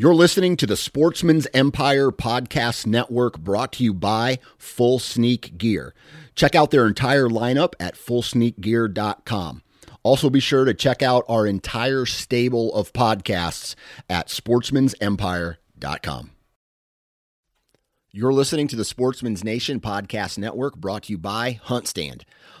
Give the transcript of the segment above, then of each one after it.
You're listening to the Sportsman's Empire Podcast Network brought to you by Full Sneak Gear. Check out their entire lineup at fullsneakgear.com. Also, be sure to check out our entire stable of podcasts at sportsmansempire.com. You're listening to the Sportsman's Nation Podcast Network brought to you by HuntStand.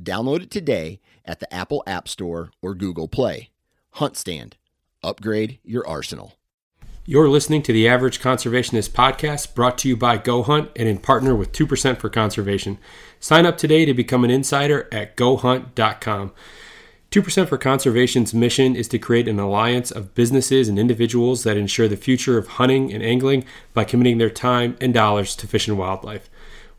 Download it today at the Apple App Store or Google Play. Hunt Stand. Upgrade your arsenal. You're listening to the Average Conservationist podcast brought to you by Go Hunt and in partner with 2% for Conservation. Sign up today to become an insider at gohunt.com. 2% for Conservation's mission is to create an alliance of businesses and individuals that ensure the future of hunting and angling by committing their time and dollars to fish and wildlife.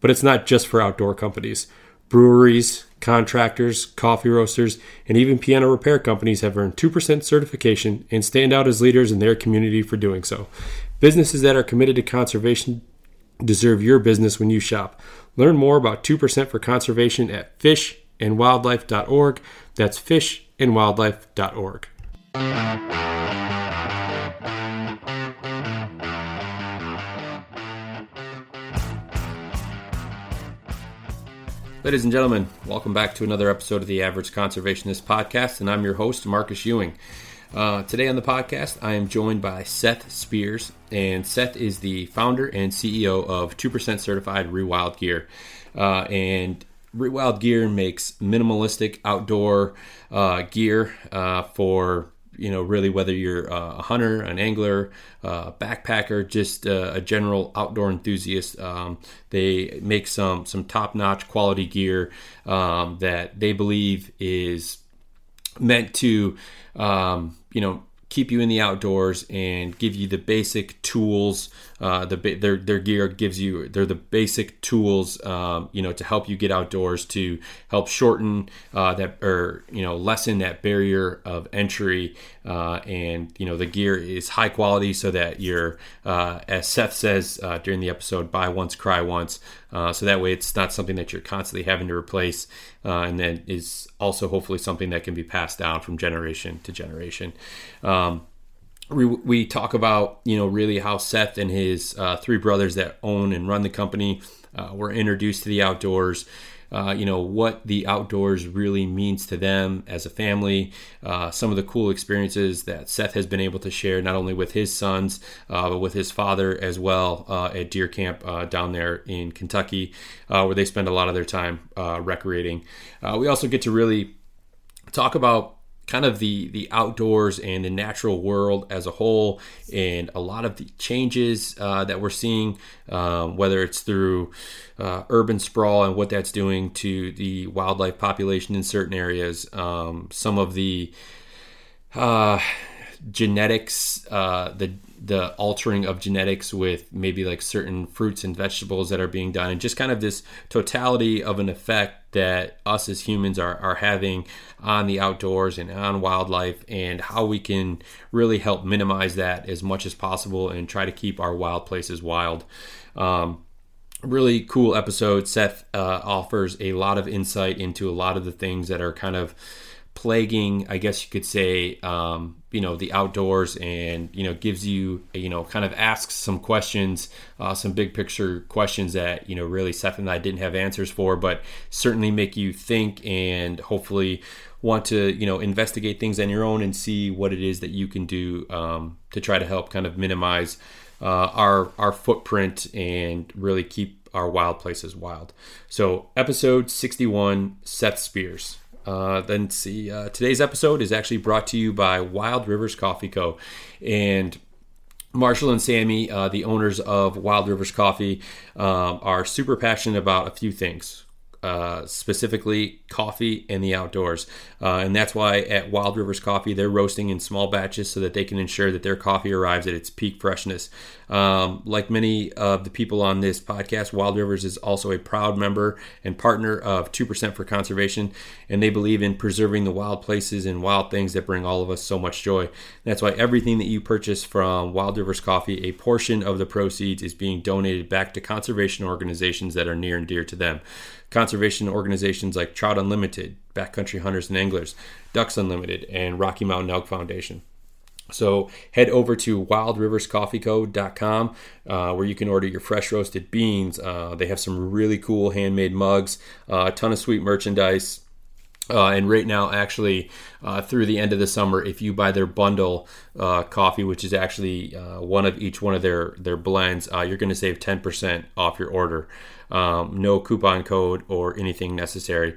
But it's not just for outdoor companies. Breweries, contractors, coffee roasters, and even piano repair companies have earned 2% certification and stand out as leaders in their community for doing so. Businesses that are committed to conservation deserve your business when you shop. Learn more about 2% for conservation at fishandwildlife.org. That's fishandwildlife.org. Ladies and gentlemen, welcome back to another episode of the Average Conservationist Podcast, and I'm your host, Marcus Ewing. Uh, today on the podcast, I am joined by Seth Spears, and Seth is the founder and CEO of 2% Certified Rewild Gear. Uh, and Rewild Gear makes minimalistic outdoor uh, gear uh, for you know, really whether you're a hunter, an angler, a backpacker, just a, a general outdoor enthusiast, um, they make some some top notch quality gear um, that they believe is meant to, um, you know, keep you in the outdoors and give you the basic tools. Uh, the their their gear gives you they're the basic tools, um, you know, to help you get outdoors to help shorten uh, that or you know lessen that barrier of entry. Uh, and you know the gear is high quality so that you're, uh, as Seth says uh, during the episode, buy once, cry once. Uh, so that way it's not something that you're constantly having to replace, and then is also hopefully something that can be passed down from generation to generation. Um, we, we talk about you know really how Seth and his uh, three brothers that own and run the company uh, were introduced to the outdoors. Uh, you know what the outdoors really means to them as a family. Uh, some of the cool experiences that Seth has been able to share, not only with his sons, uh, but with his father as well uh, at deer camp down there in Kentucky, where they spend a lot of their time recreating. we also get to really talk about kind of the the outdoors and the natural world as a whole, and a lot of the changes uh, that we're seeing, um, whether it's through uh, urban sprawl and what that's doing to the wildlife population in certain areas, um, some of the uh, genetics, uh, the the altering of genetics with maybe like certain fruits and vegetables that are being done, and just kind of this totality of an effect that us as humans are, are having on the outdoors and on wildlife, and how we can really help minimize that as much as possible and try to keep our wild places wild. Um, really cool episode. Seth uh, offers a lot of insight into a lot of the things that are kind of plaguing, I guess you could say, um, you know, the outdoors, and you know, gives you, you know, kind of asks some questions, uh, some big picture questions that you know, really Seth and I didn't have answers for, but certainly make you think and hopefully want to, you know, investigate things on your own and see what it is that you can do um, to try to help kind of minimize uh, our our footprint and really keep our wild places wild. So, episode 61, Seth Spears. Uh, then see, uh, today's episode is actually brought to you by Wild Rivers Coffee Co. And Marshall and Sammy, uh, the owners of Wild Rivers Coffee, um, are super passionate about a few things uh, specifically coffee and the outdoors. Uh, and that's why at Wild Rivers Coffee, they're roasting in small batches so that they can ensure that their coffee arrives at its peak freshness. Um, like many of the people on this podcast, Wild Rivers is also a proud member and partner of 2% for Conservation, and they believe in preserving the wild places and wild things that bring all of us so much joy. That's why everything that you purchase from Wild Rivers Coffee, a portion of the proceeds is being donated back to conservation organizations that are near and dear to them conservation organizations like Trout Unlimited, Backcountry Hunters and Anglers, Ducks Unlimited, and Rocky Mountain Elk Foundation. So head over to wildriverscoffeeco.com uh, where you can order your fresh roasted beans. Uh, they have some really cool handmade mugs, uh, a ton of sweet merchandise. Uh, and right now, actually, uh, through the end of the summer, if you buy their bundle uh, coffee, which is actually uh, one of each one of their their blends, uh, you're going to save 10% off your order. Um, no coupon code or anything necessary.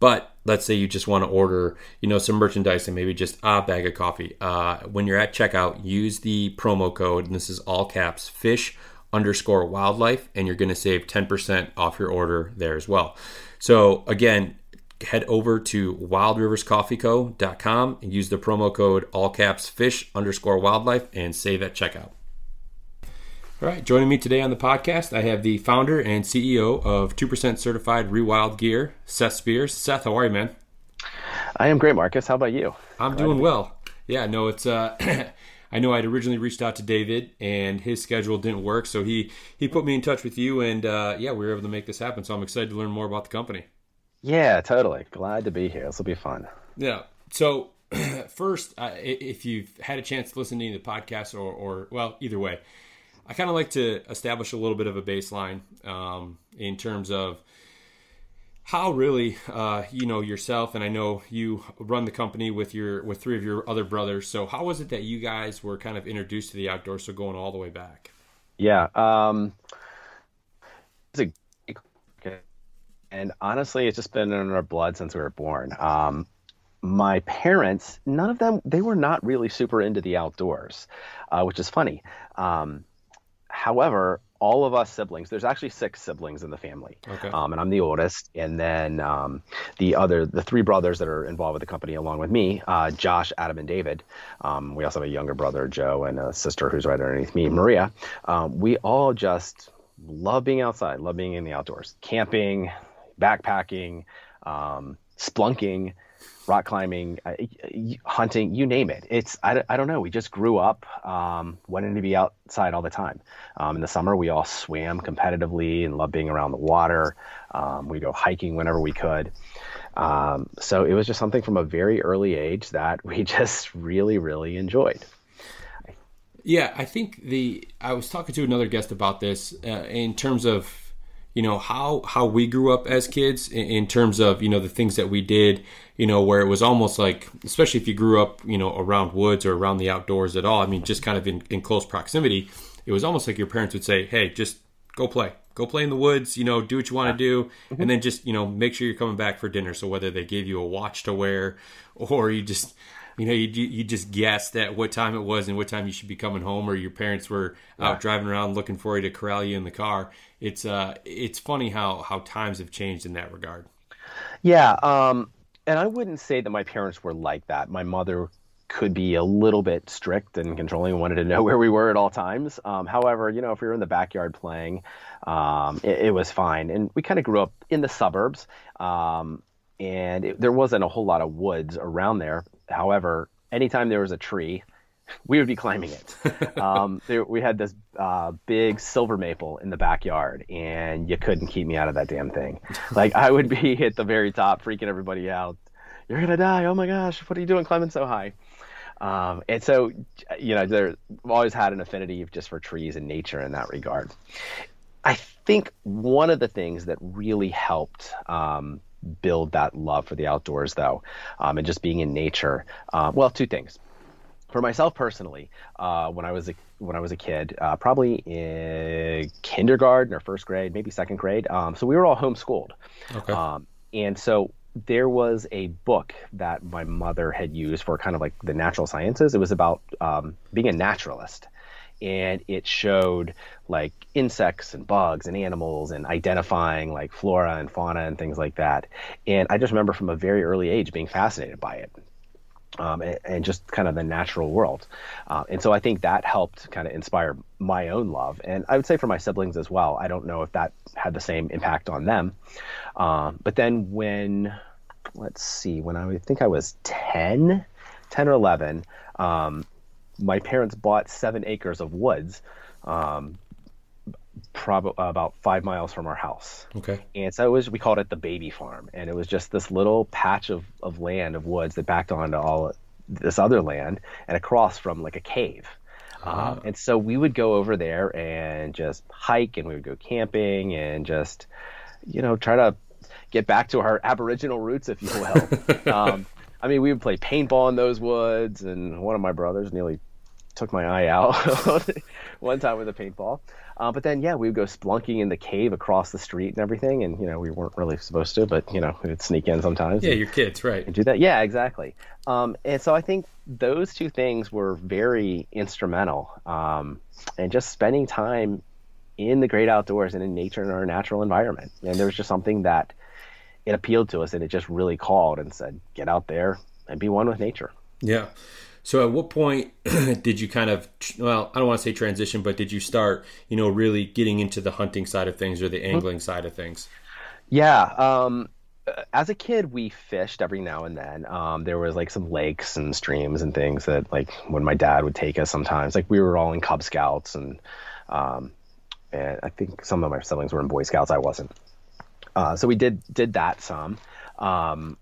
But let's say you just want to order, you know, some merchandise and maybe just a bag of coffee. Uh, when you're at checkout, use the promo code, and this is all caps, fish underscore wildlife, and you're going to save 10% off your order there as well. So again, head over to wildriverscoffeeco.com and use the promo code all caps fish underscore wildlife and save at checkout. All right, joining me today on the podcast, I have the founder and CEO of 2% Certified Rewild Gear, Seth Spears. Seth, how are you, man? I am great, Marcus. How about you? I'm doing well. Yeah, no, it's uh I know I'd originally reached out to David and his schedule didn't work, so he he put me in touch with you and uh, yeah, we were able to make this happen. So I'm excited to learn more about the company. Yeah, totally. Glad to be here. This will be fun. Yeah. So first, uh, if you've had a chance to listen to the podcast, or, or well, either way, I kind of like to establish a little bit of a baseline um, in terms of how really uh, you know yourself and i know you run the company with your with three of your other brothers so how was it that you guys were kind of introduced to the outdoors so going all the way back yeah um it's a and honestly, it's just been in our blood since we were born. Um, my parents, none of them, they were not really super into the outdoors, uh, which is funny. Um, however, all of us siblings, there's actually six siblings in the family, okay. um, and I'm the oldest. And then um, the other, the three brothers that are involved with the company along with me, uh, Josh, Adam, and David. Um, we also have a younger brother, Joe, and a sister who's right underneath me, Maria. Um, we all just love being outside, love being in the outdoors, camping, backpacking, um, splunking, rock climbing, uh, hunting, you name it. It's I, I don't know. We just grew up um, wanting to be outside all the time. Um, in the summer, we all swam competitively and loved being around the water. Um, we go hiking whenever we could. Um, so it was just something from a very early age that we just really, really enjoyed. Yeah, I think the I was talking to another guest about this uh, in terms of you know how how we grew up as kids in, in, terms of you know the things that we did you know where it was almost like especially if you grew up you know around woods or around the outdoors at all i mean just kind of in, in close proximity it was almost like your parents would say hey just go play. Go play in the woods you know do what you want to do and then just you know make sure you're coming back for dinner. So whether they gave you a watch to wear or you just you know, you you just guessed at what time it was and what time you should be coming home, or your parents were out driving around looking for you to corral you in the car. It's uh, it's funny how how times have changed in that regard. Yeah, um, and I wouldn't say that my parents were like that. My mother could be a little bit strict and controlling, wanted to know where we were at all times. Um, however, you know, if we were in the backyard playing, um, it, it, was fine. And we kind of grew up in the suburbs, um, and it, there wasn't a whole lot of woods around there. However, anytime there was a tree, we would be climbing it. um, there, we had this uh, big silver maple in the backyard, and you couldn't keep me out of that damn thing. Like I would be at the very top, freaking everybody out. You're gonna die! Oh my gosh, what are you doing climbing so high? Um, and so, you know, there I've always had an affinity just for trees and nature in that regard. I think one of the things that really helped um, build that love for the outdoors, though, um, and just being in nature. Uh, well, two things. for myself personally, uh, when I was a when I was a kid, uh, probably in kindergarten or first grade, maybe second grade. Um, so we were all homeschooled. Okay. Um, and so there was a book that my mother had used for kind of like the natural sciences. It was about um, being a naturalist. And it showed like insects and bugs and animals and identifying like flora and fauna and things like that. And I just remember from a very early age being fascinated by it um, and, and, just kind of the natural world. Uh, and so I think that helped kind of inspire my own love. And I would say for my siblings as well. I don't know if that had the same impact on them. Um, but then when, let's see, when I think I was 10, 10 or 11, um, my parents bought seven acres of woods um, probably about five miles from our house. Okay. And so it was we called it the baby farm, and it was just this little patch of, of land of woods that backed onto all this other land and across from like a cave. Uh-huh. Um, and so we would go over there and just hike, and we would go camping, and just you know try to get back to our Aboriginal roots, if you will. um, I mean, we would play paintball in those woods, and one of my brothers nearly took my eye out one time with a paintball. Uh, but then, yeah, we would go splunking in the cave across the street and everything. And, you know, we weren't really supposed to, but, you know, we'd sneak in sometimes. Yeah, and, your kids, right. And do that. Yeah, exactly. Um, and so I think those two things were very instrumental. Um, and just spending time in the great outdoors and in nature and our natural environment. And there was just something that it appealed to us and it just really called and said, get out there and be one with nature. Yeah. So at what point did you kind of well, I don't want to say transition, but did you start, you know, really getting into the hunting side of things or the mm-hmm. angling mm-hmm. side of things? Yeah, um, as a kid, we fished every now and then. Um, there was like some lakes and streams and things that, like, when my dad would take us, sometimes, like we were all in Cub Scouts and, um, and I think some of my siblings were in Boy Scouts. I wasn't. Uh, so we did did that some. Um,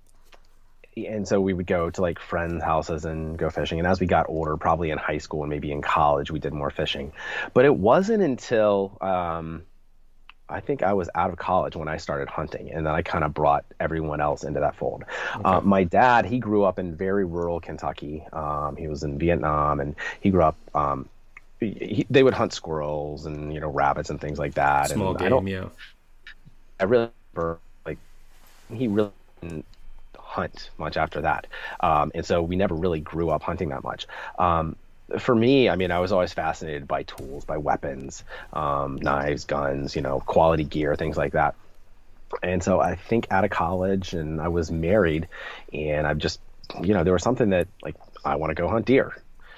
and so we would go to like friends' houses and go fishing. And as we got older, probably in high school and maybe in college, we did more fishing. But it wasn't until um, I think I was out of college when I started hunting, and then I kind of brought everyone else into that fold. Okay. Uh, my dad, he grew up in very rural Kentucky. Um, he was in Vietnam, and he grew up. Um, he, they would hunt squirrels and you know rabbits and things like that. Small and game, I yeah. I really like he really didn't hunt much after that. Um, and so we never really grew up hunting that much. Um, for me, I mean, I was always fascinated by tools, by weapons, um, knives, guns, you know, quality gear, things like that. And so I think out of college and I was married and I've just, you know, there was something that like, I want to go hunt deer.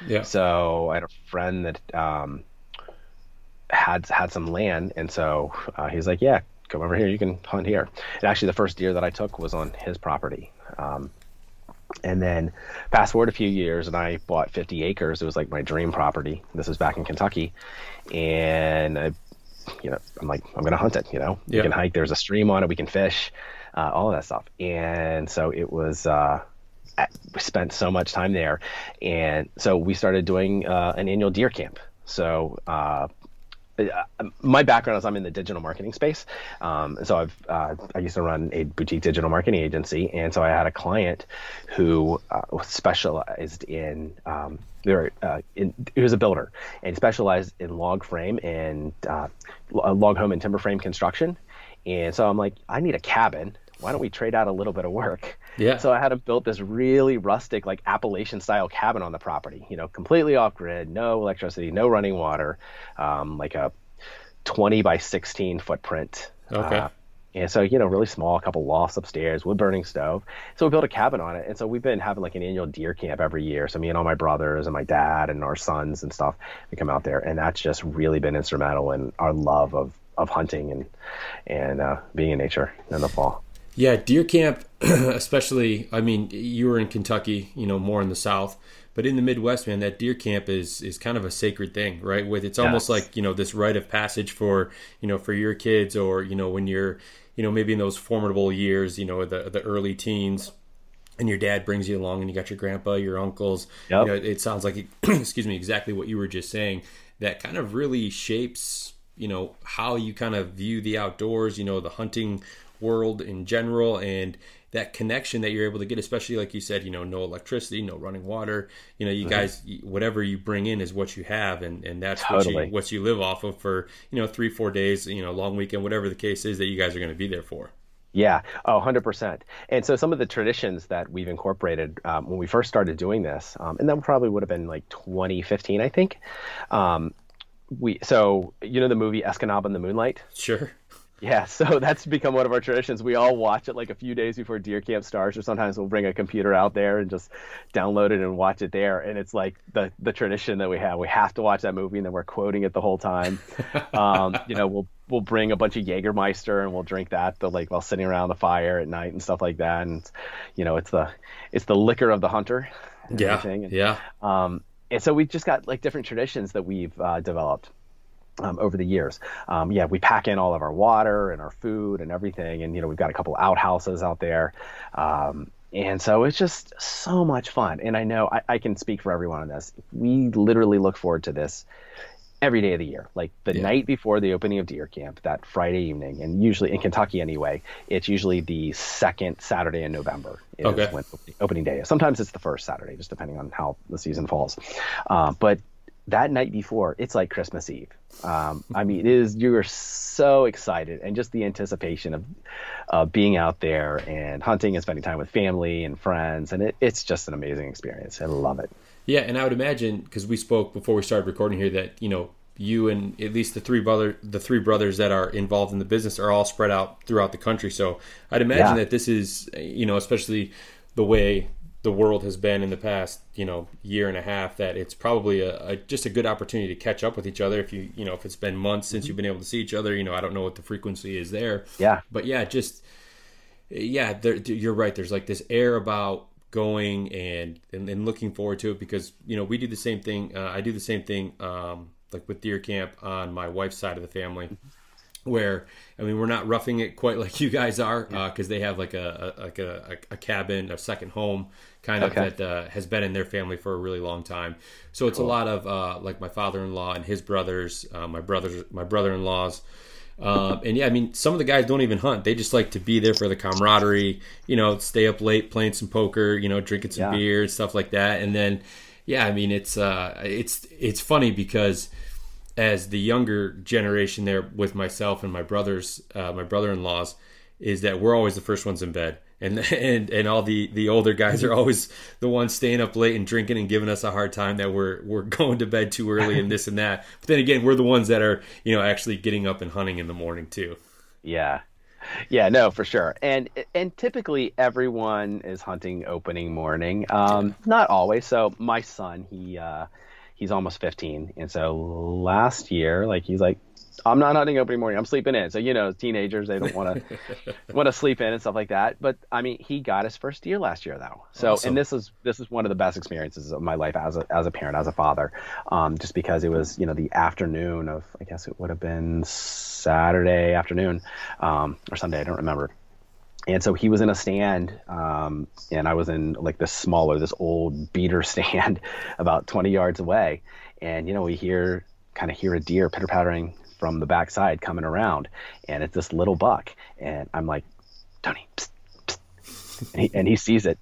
Yeah. So I had a friend that, um, had had some land, and so uh, he's like, "Yeah, come over here. You can hunt here." And actually, the first deer that I took was on his property, um, and then fast forward a few years, and I bought 50 acres. It was like my dream property. This was back in Kentucky, and I, you know, I'm like, I'm gonna hunt it. You know, we can hike. There's a stream on it. We can fish, uh, all of that stuff. And so it was. Uh, we spent so much time there, and so we started doing uh, an annual deer camp. So uh, my background is I'm in the digital marketing space. Um, so I've uh, I used to run a boutique digital marketing agency, and so I had a client who uh, specialized in um, there uh, in, he was a builder and specialized in log frame and uh, log home and timber frame construction. And so I'm like, I need a cabin. Why don't we trade out a little bit of work? Yeah. So I had him built this really rustic, like Appalachian style cabin on the property. You know, completely off grid, no electricity, no running water, um, like a 20 by 16 footprint. Okay. Uh, and so, you know, really small, a couple lofts upstairs, wood burning stove. So we built a cabin on it. And so we've been having like an annual deer camp every year. So me and all my brothers and my dad and our sons and stuff, we come out there. And that's just really been instrumental in our love of, of hunting and, and uh, being in nature in the fall. Yeah, deer camp, especially. I mean, you were in Kentucky, you know, more in the South, but in the Midwest, man, that deer camp is is kind of a sacred thing, right? With it's almost yes. like you know this rite of passage for you know for your kids, or you know when you're you know maybe in those formidable years, you know the the early teens. And your dad brings you along, and you got your grandpa, your uncles. Yep. You know, it sounds like, excuse me, exactly what you were just saying. That kind of really shapes you know how you kind of view the outdoors, you know the hunting world in general, and that connection that you're able to get, especially like you said, you know, no electricity, no running water. You know, you mm-hmm. guys, whatever you bring in is what you have, and and that's totally. what you what you live off of for you know three four days, you know, long weekend, whatever the case is that you guys are going to be there for. Yeah, oh, 100%. And so some of the traditions that we've incorporated um, when we first started doing this, um, and that probably would have been like 2015, I think. Um, we so you know the movie Escanaba in the Moonlight. Sure. Yeah, so that's become one of our traditions. We all watch it like a few days before deer camp starts, or sometimes we'll bring a computer out there and just download it and watch it there. And it's like the the tradition that we have. We have to watch that movie, and then we're quoting it the whole time. um, you know, we'll we'll bring a bunch of Jägermeister and we'll drink that the like while sitting around the fire at night and stuff like that. And you know, it's the it's the liquor of the hunter. Yeah. And, yeah. Um, and so we've just got like different traditions that we've uh, developed um, over the years. Um, yeah, we pack in all of our water and our food and everything, and you know we've got a couple outhouses out there, um, and so it's just so much fun. And I know I, I, can speak for everyone on this. We literally look forward to this every day of the year. Like the yeah. night before the opening of deer camp, that Friday evening, and usually in Kentucky anyway, it's usually the second Saturday in November is okay. when opening day is. Sometimes it's the first Saturday, just depending on how the season falls. Uh, but that night before, it's like Christmas Eve. Um, I mean, it is you are so excited, and just the anticipation of uh, being out there and hunting and spending time with family and friends, and it, it's just an amazing experience. I love it. Yeah, and I would imagine because we spoke before we started recording here that you know you and at least the three brother the three brothers that are involved in the business are all spread out throughout the country. So I'd imagine yeah. that this is you know especially the way the world has been in the past you know year and a half that it's probably a, a, just a good opportunity to catch up with each other if you you know if it's been months since mm-hmm. you've been able to see each other you know i don't know what the frequency is there yeah but yeah just yeah there, you're right there's like this air about going and, and, and looking forward to it because you know we do the same thing. Uh, I do the same thing um, like with deer camp on my wife's side of the family, where I mean we're not roughing it quite like you guys are because uh, they have like a, a like a, a, cabin, a second home kind of okay. that uh, has been in their family for a really long time. So it's cool. a lot of uh, like my father-in-law and his brothers, uh, my brothers, my brother-in-laws. Um, and yeah, I mean, some of the guys don't even hunt. They just like to be there for the camaraderie, you know, stay up late playing some poker, you know, drinking some yeah. beer, stuff like that. And then, yeah, I mean, it's uh, it's it's funny because as the younger generation there with myself and my brothers, uh, my brother-in-laws, is that we're always the first ones in bed and and and all the the older guys are always the ones staying up late and drinking and giving us a hard time that we're we're going to bed too early and this and that. But then again, we're the ones that are you know actually getting up and hunting in the morning too. Yeah. Yeah, no, for sure. And and typically everyone is hunting opening morning. Um, not always. So my son, he uh, he's almost 15, and so last year, like he's like, I'm not hunting opening morning. I'm sleeping in. So you know, teenagers they don't want to want to sleep in and stuff like that. But I mean, he got his first deer last year though. So awesome. and this is this is one of the best experiences of my life as a as a parent, as a father, um, just because it was you know the afternoon of I guess it would have been Saturday afternoon um, or Sunday. I don't remember. And so he was in a stand, um, and I was in like this smaller, this old beater stand, about 20 yards away. And you know, we hear kind of hear a deer pitter pattering from the backside coming around, and it's this little buck, and I'm like, Tony, psst, psst. And, he, and he sees it,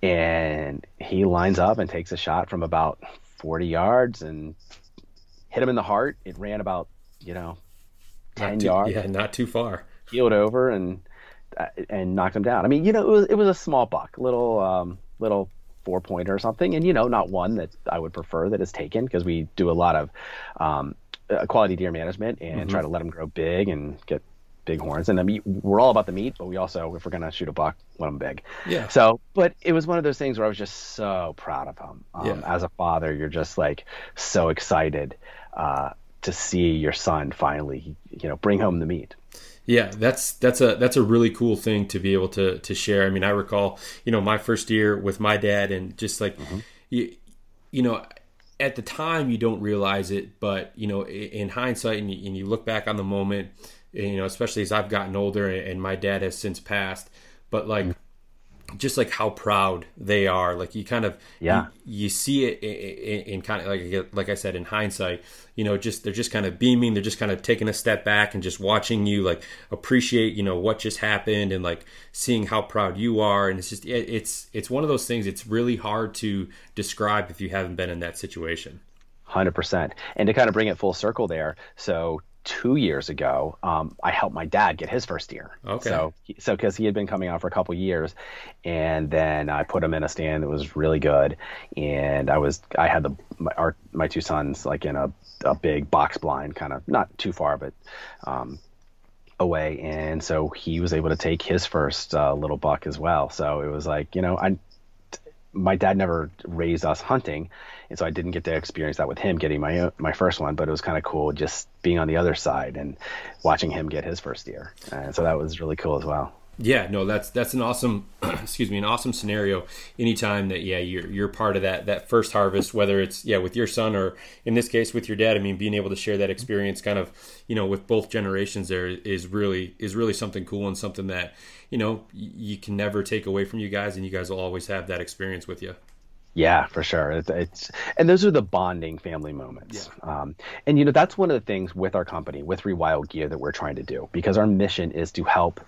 and he lines up and takes a shot from about 40 yards and hit him in the heart. It ran about you know 10 too, yards. Yeah, not too far. Heeled over and uh, and knocked him down. I mean, you know, it was it was a small buck, little um, little four pointer or something, and you know, not one that I would prefer that is taken because we do a lot of um, uh, quality deer management and mm-hmm. try to let them grow big and get big horns. And the meat, we're all about the meat, but we also, if we're gonna shoot a buck, want them big. Yeah. So, but it was one of those things where I was just so proud of him. Um, yeah. As a father, you're just like so excited uh, to see your son finally, you know, bring home the meat. Yeah, that's that's a that's a really cool thing to be able to to share. I mean, I recall, you know, my first year with my dad, and just like, mm-hmm. you, you know, at the time you don't realize it, but you know, in hindsight, and you, and you look back on the moment, you know, especially as I've gotten older and my dad has since passed, but like. Just like how proud they are. Like you kind of yeah you, you see it in, in, in, kind of like like I said in hindsight. You know, just they're just kind of beaming. They're just kind of taking a step back and just watching you like appreciate you know what just happened and like seeing how proud you are. And it's just it, it's it's one of those things. It's really hard to describe if you haven't been in that situation. Hundred percent. And to kind of bring it full circle there, so two years ago, um, I helped my dad get his first deer. Okay. So, so because he had been coming out for a couple years, and then I put him in a stand that was really good, and I was I had the my our, my two sons like in a a big box blind, kind of not too far, but um, away, and so he was able to take his first uh, little buck as well. So it was like you know I my dad never raised us hunting, and so I didn't get to experience that with him getting my uh, my first one. But it was kind of cool just being on the other side and watching him get his first deer, and so that was really cool as well. Yeah, no, that's that's an awesome, excuse me, an awesome scenario. Anytime that yeah, you're you're part of that that first harvest, whether it's yeah with your son or in this case with your dad. I mean, being able to share that experience, kind of you know with both generations, there is really is really something cool and something that you know you can never take away from you guys, and you guys will always have that experience with you. Yeah, for sure. It's, it's, and those are the bonding family moments. Yeah. Um, and you know that's one of the things with our company, with Rewild Gear, that we're trying to do because our mission is to help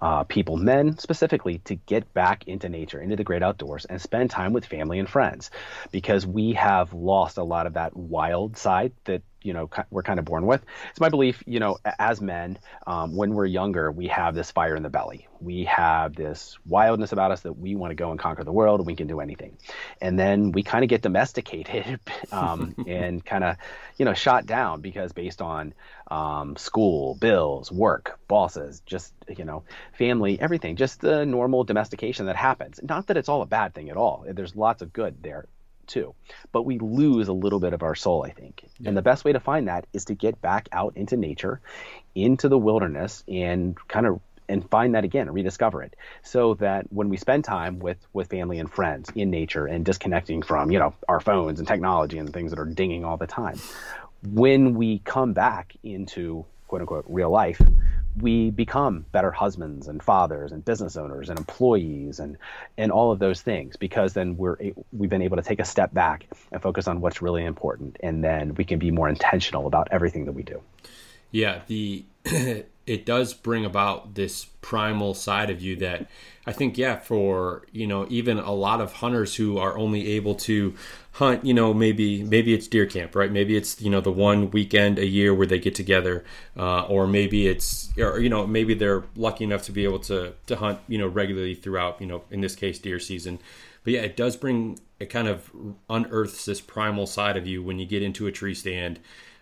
uh, people, men specifically, to get back into nature, into the great outdoors, and spend time with family and friends, because we have lost a lot of that wild side that you know we're kind of born with. It's my belief, you know, as men, um, when we're younger, we have this fire in the belly. We have this wildness about us that we want to go and conquer the world, and we can do anything. And then we kind of get domesticated um, and kind of, you know, shot down because based on um, school, bills, work, bosses, just you know, family, everything, just the normal domestication that happens. Not that it's all a bad thing at all. There's lots of good there too. But we lose a little bit of our soul, I think. Yeah. And the best way to find that is to get back out into nature, into the wilderness, and kind of and find that again, rediscover it, so that when we spend time with with family and friends in nature and disconnecting from you know our phones and technology and things that are dinging all the time, when we come back into quote unquote real life, we become better husbands and fathers and business owners and employees and and all of those things because then we're we've been able to take a step back and focus on what's really important and then we can be more intentional about everything that we do. Yeah, the it does bring about this primal side of you that I think yeah for you know even a lot of hunters who are only able to hunt you know maybe maybe it's deer camp right? Maybe it's you know the one weekend a year where they get together uh, or maybe it's or you know maybe they're lucky enough to be able to to hunt you know regularly throughout you know in this case deer season. But yeah it does bring it kind of unearths this primal side of you when you get into a tree stand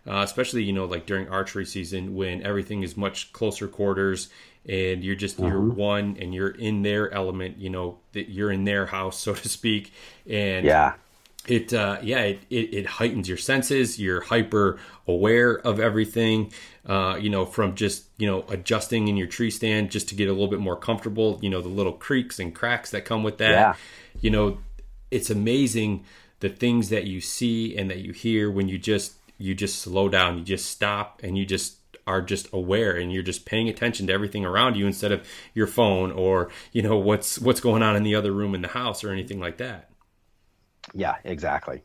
uh, especially you know like during archery season when everything is much closer quarters and you're just you're uh-huh. one and you're in their element you know that you're in their house so to speak and yeah it uh, yeah it, it, it, heightens your senses you're hyper aware of everything uh, you know from just you know adjusting in your tree stand just to get a little bit more comfortable you know the little creaks and cracks that come with that yeah. you know it's amazing the things that you see and that you hear when you just you just slow down you just stop and you just are just aware and you're just paying attention to everything around you instead of your phone or you know what's what's going on in the other room in the house or anything like that. Yeah exactly.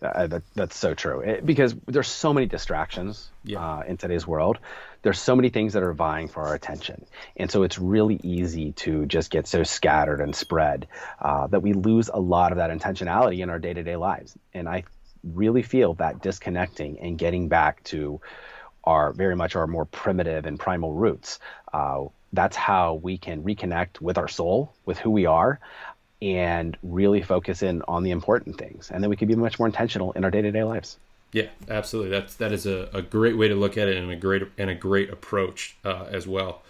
Uh, that, that's so true. It, because there's so many distractions yeah. uh, in today's world. There's so many things that are vying for our attention. And so it's really easy to just get so scattered and spread uh, that we lose a lot of that intentionality in our day-to-day lives. And i really feel that disconnecting and getting back to our very much our more primitive and primal roots. Uh, that's how we can reconnect with our soul, with who we are, and really focus in on the important things. And then we can be much more intentional in our day to day lives. Yeah, absolutely. That's that is a, a great way to look at it and a great and a great approach uh, as well.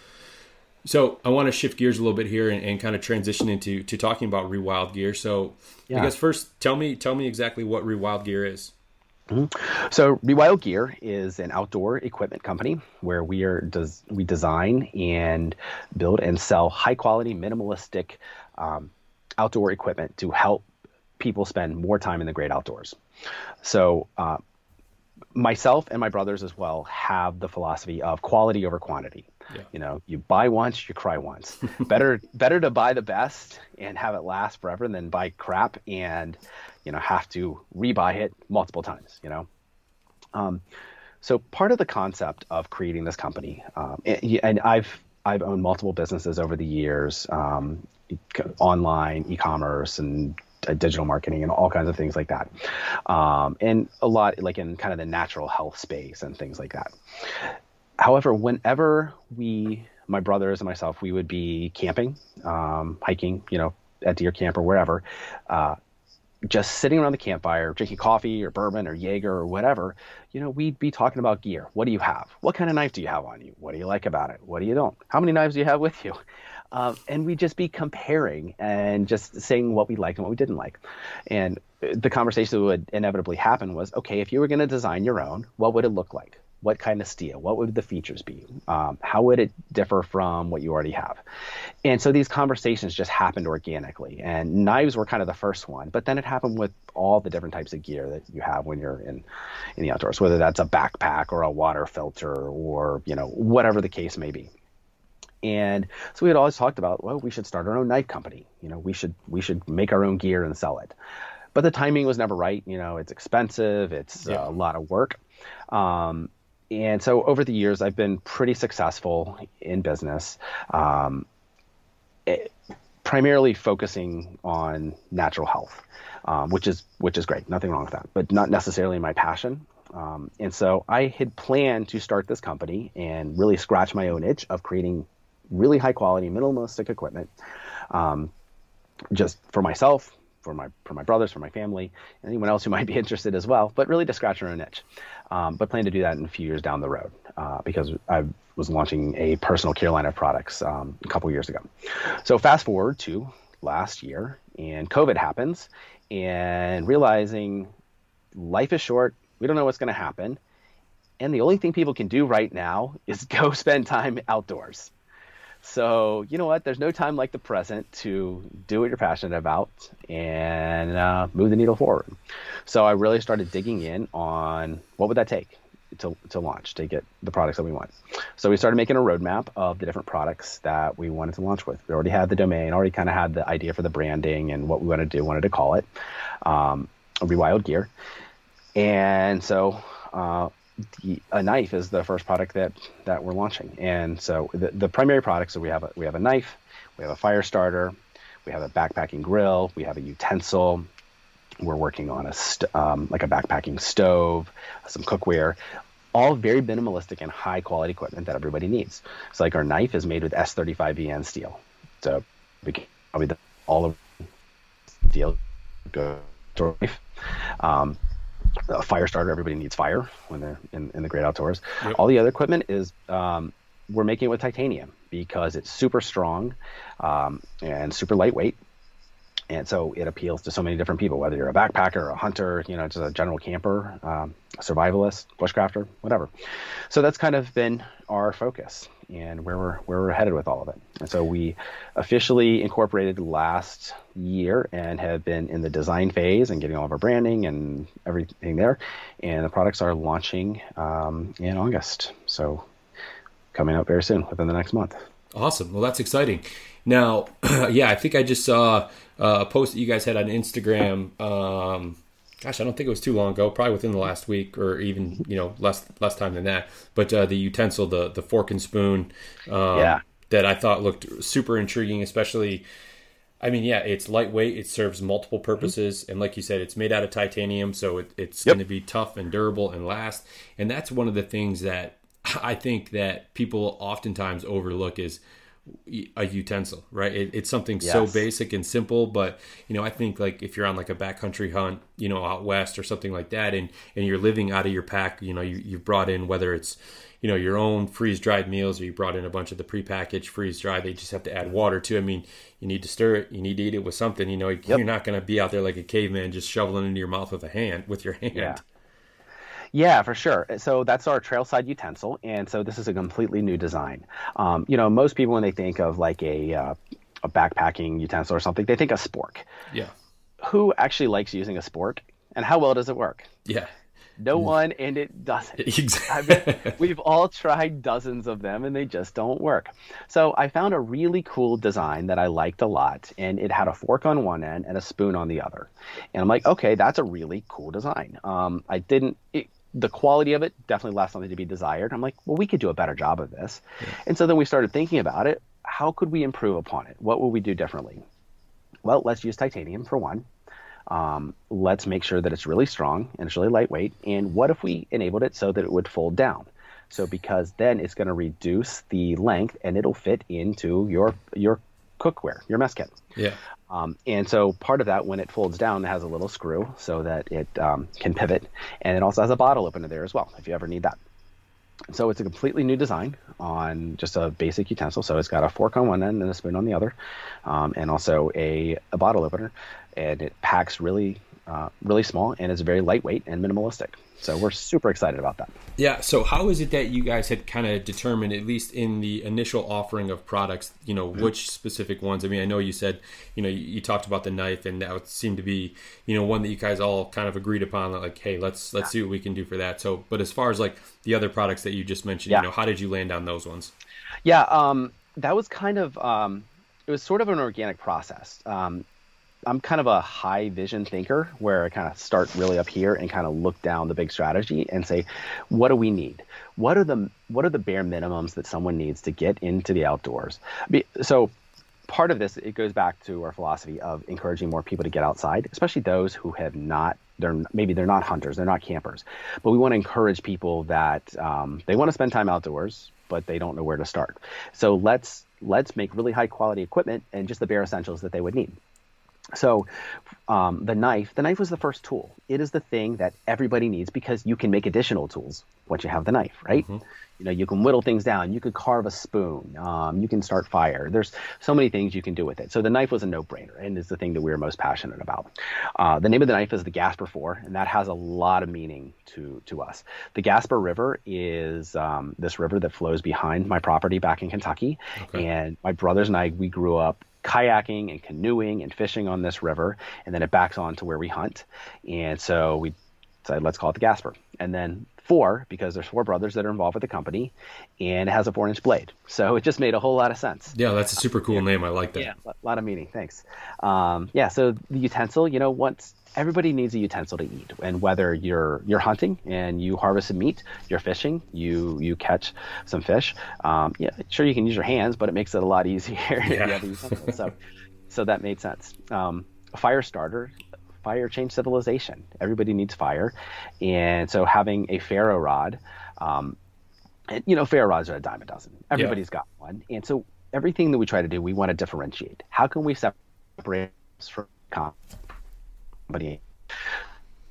So I want to shift gears a little bit here and, and, kind of transition into to talking about Rewild Gear. So yeah. I guess first, tell me tell me exactly what Rewild Gear is. Mm-hmm. So Rewild Gear is an outdoor equipment company where we are does we design and build and sell high quality, minimalistic um, outdoor equipment to help people spend more time in the great outdoors. So uh, myself and my brothers as well have the philosophy of quality over quantity. Yeah. You know, you buy once, you cry once. better better to buy the best and have it last forever than buy crap and you know have to rebuy it multiple times. You know, um, so part of the concept of creating this company, um, and, and, I've I've owned multiple businesses over the years, um, online, e-commerce, and digital marketing and all kinds of things like that. Um, and a lot like in kind of the natural health space and things like that. However, whenever we, my brothers and myself, we would be camping, um, hiking, you know, at deer camp or wherever, uh, just sitting around the campfire, drinking coffee or bourbon or Jaeger or whatever, you know, we'd be talking about gear. What do you have? What kind of knife do you have on you? What do you like about it? What do you don't? How many knives do you have with you? Um, and we'd just be comparing and just saying what we liked and what we didn't like. And the conversation that would inevitably happen was, okay, if you were going to design your own, what would it look like? What kind of steel? What would the features be? Um, how would it differ from what you already have? And so these conversations just happened organically. And knives were kind of the first one, but then it happened with all the different types of gear that you have when you're in in the outdoors, whether that's a backpack or a water filter or you know whatever the case may be. And so we had always talked about, well, we should start our own knife company. You know, we should we should make our own gear and sell it. But the timing was never right. You know, it's expensive. It's yeah. uh, a lot of work. Um, and so over the years, I've been pretty successful in business, um, it, primarily focusing on natural health, um, which is which is great. Nothing wrong with that, but not necessarily my passion. Um, and so I had planned to start this company and really scratch my own itch of creating really high quality, minimalistic equipment, um, just for myself, for my for my brothers, for my family, anyone else who might be interested as well. But really to scratch our own itch. Um, but plan to do that in a few years down the road uh, because I was launching a personal care line of products um, a couple years ago. So fast forward to last year, and COVID happens, and realizing life is short. We don't know what's going to happen. And the only thing people can do right now is go spend time outdoors. So, you know what? There's no time like the present to do what you're passionate about and uh, move the needle forward. So, I really started digging in on what would that take to, to launch, to get the products that we want. So, we started making a roadmap of the different products that we wanted to launch with. We already had the domain, already kind of had the idea for the branding and what we wanted to do, wanted to call it um, Rewild Gear. And so, uh, the, a knife is the first product that that we're launching. And so the, the primary products so we have a, we have a knife, we have a fire starter, we have a backpacking grill, we have a utensil. We're working on a st- um, like a backpacking stove, some cookware, all very minimalistic and high quality equipment that everybody needs. So like our knife is made with S35VN steel. So we can probably the, all of steel go knife. Um, a fire starter. Everybody needs fire when they're in, in the great outdoors. Yep. All the other equipment is um, we're making it with titanium because it's super strong um, and super lightweight. And so it appeals to so many different people, whether you're a backpacker, a hunter, you know, just a general camper, um, a survivalist, bushcrafter, whatever. So that's kind of been our focus and where we're where we're headed with all of it. And so we officially incorporated last year and have been in the design phase and getting all of our branding and everything there. And the products are launching um, in August. So coming out very soon, within the next month. Awesome. Well, that's exciting. Now, yeah, I think I just saw uh, a post that you guys had on Instagram. Um, gosh, I don't think it was too long ago, probably within the last week or even you know less less time than that. But uh, the utensil, the the fork and spoon, um, yeah, that I thought looked super intriguing, especially. I mean, yeah, it's lightweight. It serves multiple purposes, mm-hmm. and like you said, it's made out of titanium, so it, it's yep. going to be tough and durable and last. And that's one of the things that I think that people oftentimes overlook is a utensil, right? It, it's something yes. so basic and simple, but you know, I think like if you're on like a backcountry hunt, you know, out west or something like that, and and you're living out of your pack, you know, you you've brought in whether it's you know your own freeze dried meals or you brought in a bunch of the prepackaged freeze dried they just have to add water to i mean you need to stir it you need to eat it with something you know yep. you're not going to be out there like a caveman just shoveling into your mouth with a hand with your hand yeah. Yeah, for sure. So that's our trailside utensil, and so this is a completely new design. Um, you know, most people when they think of like a uh, a backpacking utensil or something, they think a spork. Yeah. Who actually likes using a spork, and how well does it work? Yeah. No one, and it doesn't. Exactly. we've all tried dozens of them, and they just don't work. So I found a really cool design that I liked a lot, and it had a fork on one end and a spoon on the other. And I'm like, okay, that's a really cool design. Um, I didn't. It, the quality of it definitely left something to be desired. I'm like, well, we could do a better job of this. Yeah. And so then we started thinking about it. How could we improve upon it? What would we do differently? Well, let's use titanium for one. Um, let's make sure that it's really strong and it's really lightweight. And what if we enabled it so that it would fold down? So because then it's going to reduce the length and it'll fit into your your cookware, your mess kit. Yeah. Um, and so part of that, when it folds down, it has a little screw so that it um, can pivot, and it also has a bottle opener there as well if you ever need that. So it's a completely new design on just a basic utensil. So it's got a fork on one end and a spoon on the other, um, and also a, a, bottle opener, and it packs really, uh, really small and is very lightweight and minimalistic. So we're super excited about that. Yeah. So how is it that you guys had kind of determined, at least in the initial offering of products, you know, mm-hmm. which specific ones? I mean, I know you said, you know, you, talked about the knife, and that would seem to be, you know, one that you guys all kind of agreed upon. Like, hey, let's let's see what we can do for that. So, but as far as like the other products that you just mentioned, yeah. you know, how did you land on those ones? Yeah. Um, that was kind of. Um, it was sort of an organic process. Um, I'm kind of a high vision thinker where I kind of start really up here and kind of look down the big strategy and say, what do we need? What are the what are the bare minimums that someone needs to get into the outdoors? So part of this it goes back to our philosophy of encouraging more people to get outside, especially those who have not they're maybe they're not hunters, they're not campers, but we want to encourage people that um, they want to spend time outdoors, but they don't know where to start. So let's let's make really high quality equipment and just the bare essentials that they would need. So, um, the knife, the knife was the first tool. It is the thing that everybody needs because you can make additional tools once you have the knife, right? Mm-hmm. You know, you can whittle things down. You could carve a spoon. Um, you can start fire. There's so many things you can do with it. So the knife was a no-brainer, and is the thing that we are most passionate about. Uh, the name of the knife is the Gasper Four, and that has a lot of meaning to to us. The Gasper River is um, this river that flows behind my property back in Kentucky, okay. and my brothers and I we grew up kayaking and canoeing and fishing on this river, and then it backs on to where we hunt. And so we decided let's call it the Gasper. And then four, because there's four brothers that are involved with the company, and it has a four inch blade. So it just made a whole lot of sense. Yeah, that's a super cool yeah. name. I like that. Yeah, a lot of meaning. Thanks. Um, yeah, so the utensil, you know, once everybody needs a utensil to eat and whether you're you're hunting and you harvest some meat you're fishing you you catch some fish um, yeah sure you can use your hands but it makes it a lot easier yeah. so so that made sense um, a fire starter fire changed civilization. Everybody needs fire. And so having a ferro rod um, and, you know ferro rods are a dime a dozen. Everybody's yeah. got one. And so everything that we try to do we want to differentiate. How can we separate from somebody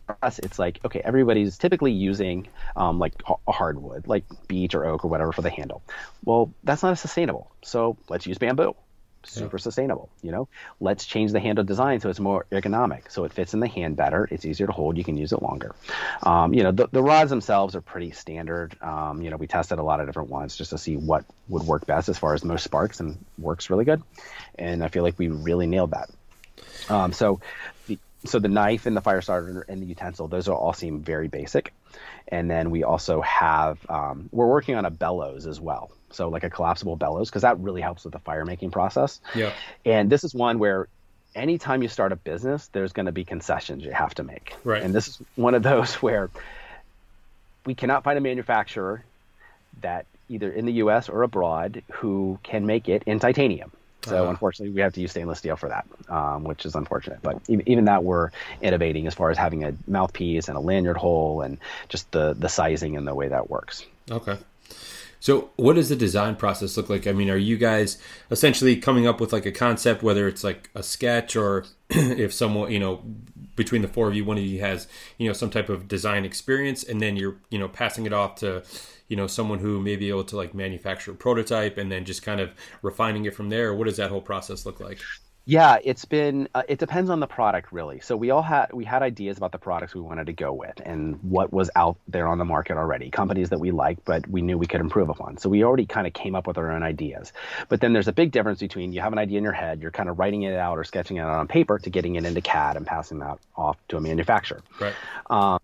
for us it's like okay everybody's typically using um, like a hardwood like beech or oak or whatever for the handle. Well that's not sustainable. So let's use bamboo super sustainable you know? Let's change the handle design so it's more ergonomic so it fits in the hand better it's easier to hold you can use it longer. Um, you know the, the rods themselves are pretty standard um, you know we tested a lot of different ones just to see what would work best as far as most sparks and works really good and i feel like we really nailed that. Um, so so the knife and the fire starter and the utensil those all seem very basic and then we also have um, we're working on a bellows as well so like a collapsible bellows because that really helps with the fire making process yeah and this is one where anytime you start a business there's going to be concessions you have to make right and this is one of those where we cannot find a manufacturer that either in the us or abroad who can make it in titanium so uh-huh. unfortunately, we have to use stainless steel for that, um, which is unfortunate. But even that, we're innovating as far as having a mouthpiece and a lanyard hole and just the the sizing and the way that works. Okay. So, what does the design process look like? I mean, are you guys essentially coming up with like a concept, whether it's like a sketch or if someone, you know, between the four of you, one of you has, you know, some type of design experience, and then you're, you know, passing it off to, you know someone who may be able to like manufacture a prototype and then just kind of refining it from there what does that whole process look like yeah it's been uh, it depends on the product really. So we all had we had ideas about the products we wanted to go with and what was out there on the market already companies that we liked but we knew we could improve upon. So we already kind of came up with our own ideas. But then there's a big difference between you have an idea in your head you're kind of writing it out or sketching it out on paper to getting it into cad and passing that off to a manufacturer. Right. Um,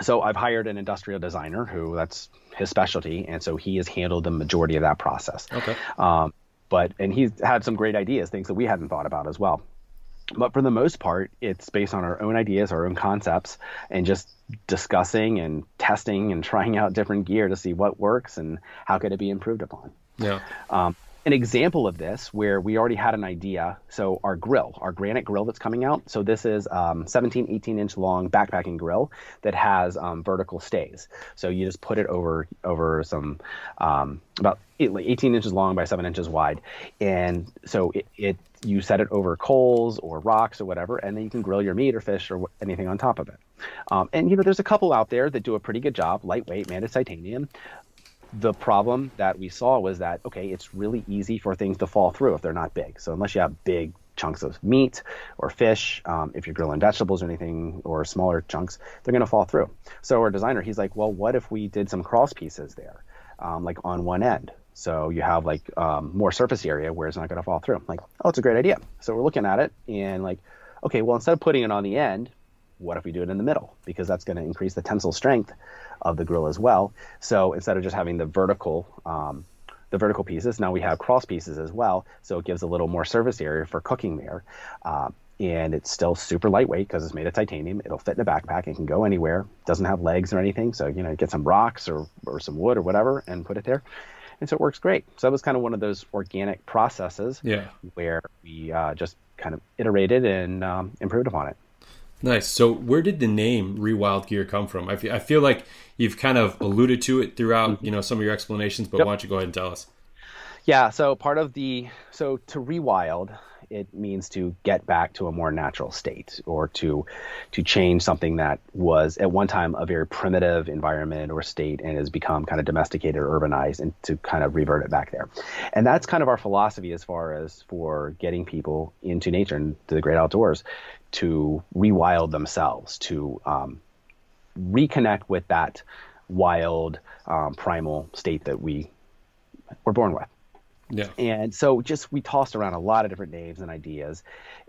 so I've hired an industrial designer who that's his specialty, and so he has handled the majority of that process. Okay. Um, but and he's had some great ideas, things that we hadn't thought about as well. But for the most part, it's based on our own ideas, our own concepts, and just discussing and testing and trying out different gear to see what works and how could it be improved upon. Yeah. Um, an example of this where we already had an idea. So our grill, our granite grill that's coming out. So this is um, 17, 18 inch long backpacking grill that has um, vertical stays. So you just put it over over some um, about 18 inches long by seven inches wide, and so it, it you set it over coals or rocks or whatever, and then you can grill your meat or fish or anything on top of it. Um, and you know, there's a couple out there that do a pretty good job, lightweight, made of titanium the problem that we saw was that okay it's really easy for things to fall through if they're not big. So unless you have big chunks of meat or fish um, if you're grilling vegetables or anything or smaller chunks they're going to fall through. So our designer he's like well what if we did some cross pieces there um, like on one end? So you have like um, more surface area where it's not going to fall through. I'm like oh it's a great idea. So we're looking at it and like okay well instead of putting it on the end what if we do it in the middle because that's going to increase the tensile strength of the grill as well. So instead of just having the vertical um, the vertical pieces, now we have cross pieces as well. So it gives a little more surface area for cooking there. Uh, and it's still super lightweight because it's made of titanium. It'll fit in a backpack. It can go anywhere. Doesn't have legs or anything. So you know, get some rocks or or some wood or whatever and put it there. And so it works great. So that was kind of one of those organic processes yeah. where we uh, just kind of iterated and um, improved upon it. Nice. So, where did the name Rewild Gear come from? I feel, I feel like you've kind of alluded to it throughout, mm-hmm. you know, some of your explanations, but yep. why don't you go ahead and tell us? Yeah. So, part of the so to rewild, it means to get back to a more natural state or to to change something that was at one time a very primitive environment or state and has become kind of domesticated or urbanized and to kind of revert it back there and that's kind of our philosophy as far as for getting people into nature and to the great outdoors to rewild themselves, to um, reconnect with that wild, um, primal state that we were born with. Yeah. And so just we tossed around a lot of different names and ideas,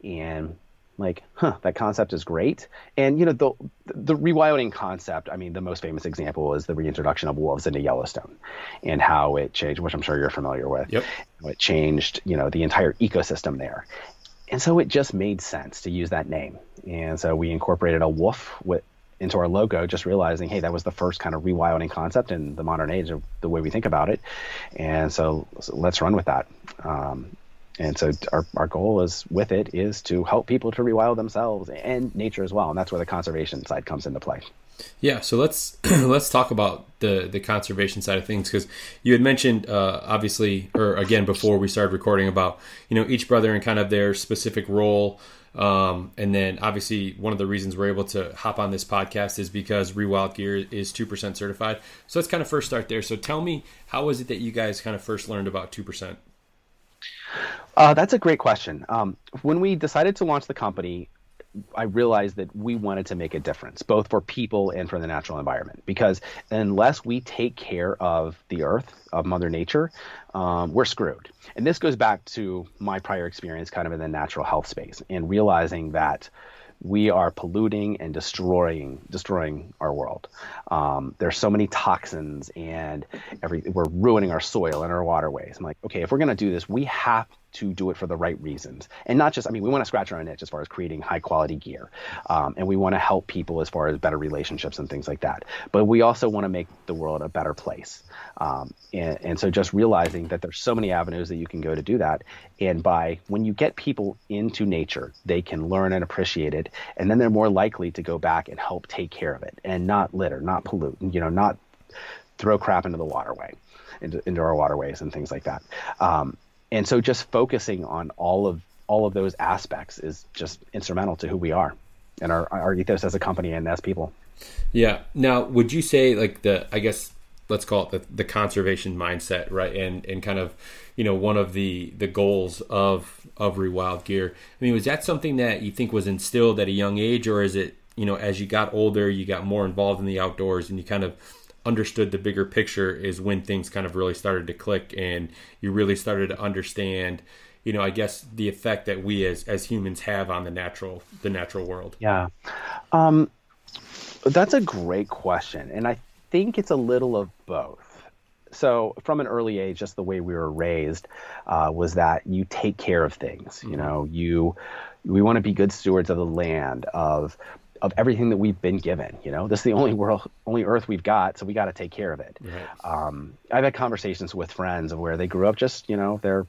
and like, huh, that concept is great. And you know, the the rewilding concept. I mean, the most famous example is the reintroduction of wolves into Yellowstone, and how it changed, which I'm sure you're familiar with. Yep. It changed, you know, the entire ecosystem there and so it just made sense to use that name. And so we incorporated a wolf with, into our logo, just realizing, hey, that was the first kind of rewilding concept in the modern age of the way we think about it. And so, so let's run with that. Um, and so our, our goal is with it is to help people to rewild themselves and nature as well. And that's where the conservation side comes into play. Yeah, so let's let's talk about the the conservation side of things because you had mentioned uh, obviously, or again before we started recording about you know each brother and kind of their specific role, um, and then obviously one of the reasons we're able to hop on this podcast is because Rewild Gear is two percent certified. So let's kind of first start there. So tell me, how was it that you guys kind of first learned about two percent? Uh, that's a great question. Um, when we decided to launch the company, I realized that we wanted to make a difference, both for people and for the natural environment. Because unless we take care of the earth, of Mother Nature, um, we're screwed. And this goes back to my prior experience, kind of in the natural health space, and realizing that we are polluting and destroying destroying our world. Um, there's so many toxins, and every we're ruining our soil and our waterways. I'm like, okay, if we're gonna do this, we have to do it for the right reasons. And not just i mean we want to scratch our own itch as far as creating high quality gear um, and we want to help people as far as better relationships and things like that. But we also want to make the world a better place um, and, and so just realizing that there's so many avenues that you can go to do that. And by when you get people into nature they can learn and appreciate it and then they're more likely to go back and help take care of it and not litter not pollute you know not throw crap into the waterway into, into our waterways and things like that. Um, and so just focusing on all of all of those aspects is just instrumental to who we are and our, our ethos as a company and as people. Yeah. Now would you say like the i guess let's call it the, the conservation mindset right? And and kind of you know one of the the goals of of rewild gear. I mean was that something that you think was instilled at a young age or is it you know as you got older you got more involved in the outdoors and you kind of understood the bigger picture is when things kind of really started to click and you really started to understand you know i guess the effect that we as as humans have on the natural the natural world yeah um That's a great question, and I think it's a little of both. So, from an early age, just the way we were raised uh, was that you take care of things. You know, you we want to be good stewards of the land of of everything that we've been given. You know, this is the only world, only Earth we've got, so we got to take care of it. Right. Um, I've had conversations with friends of where they grew up just, you know, they're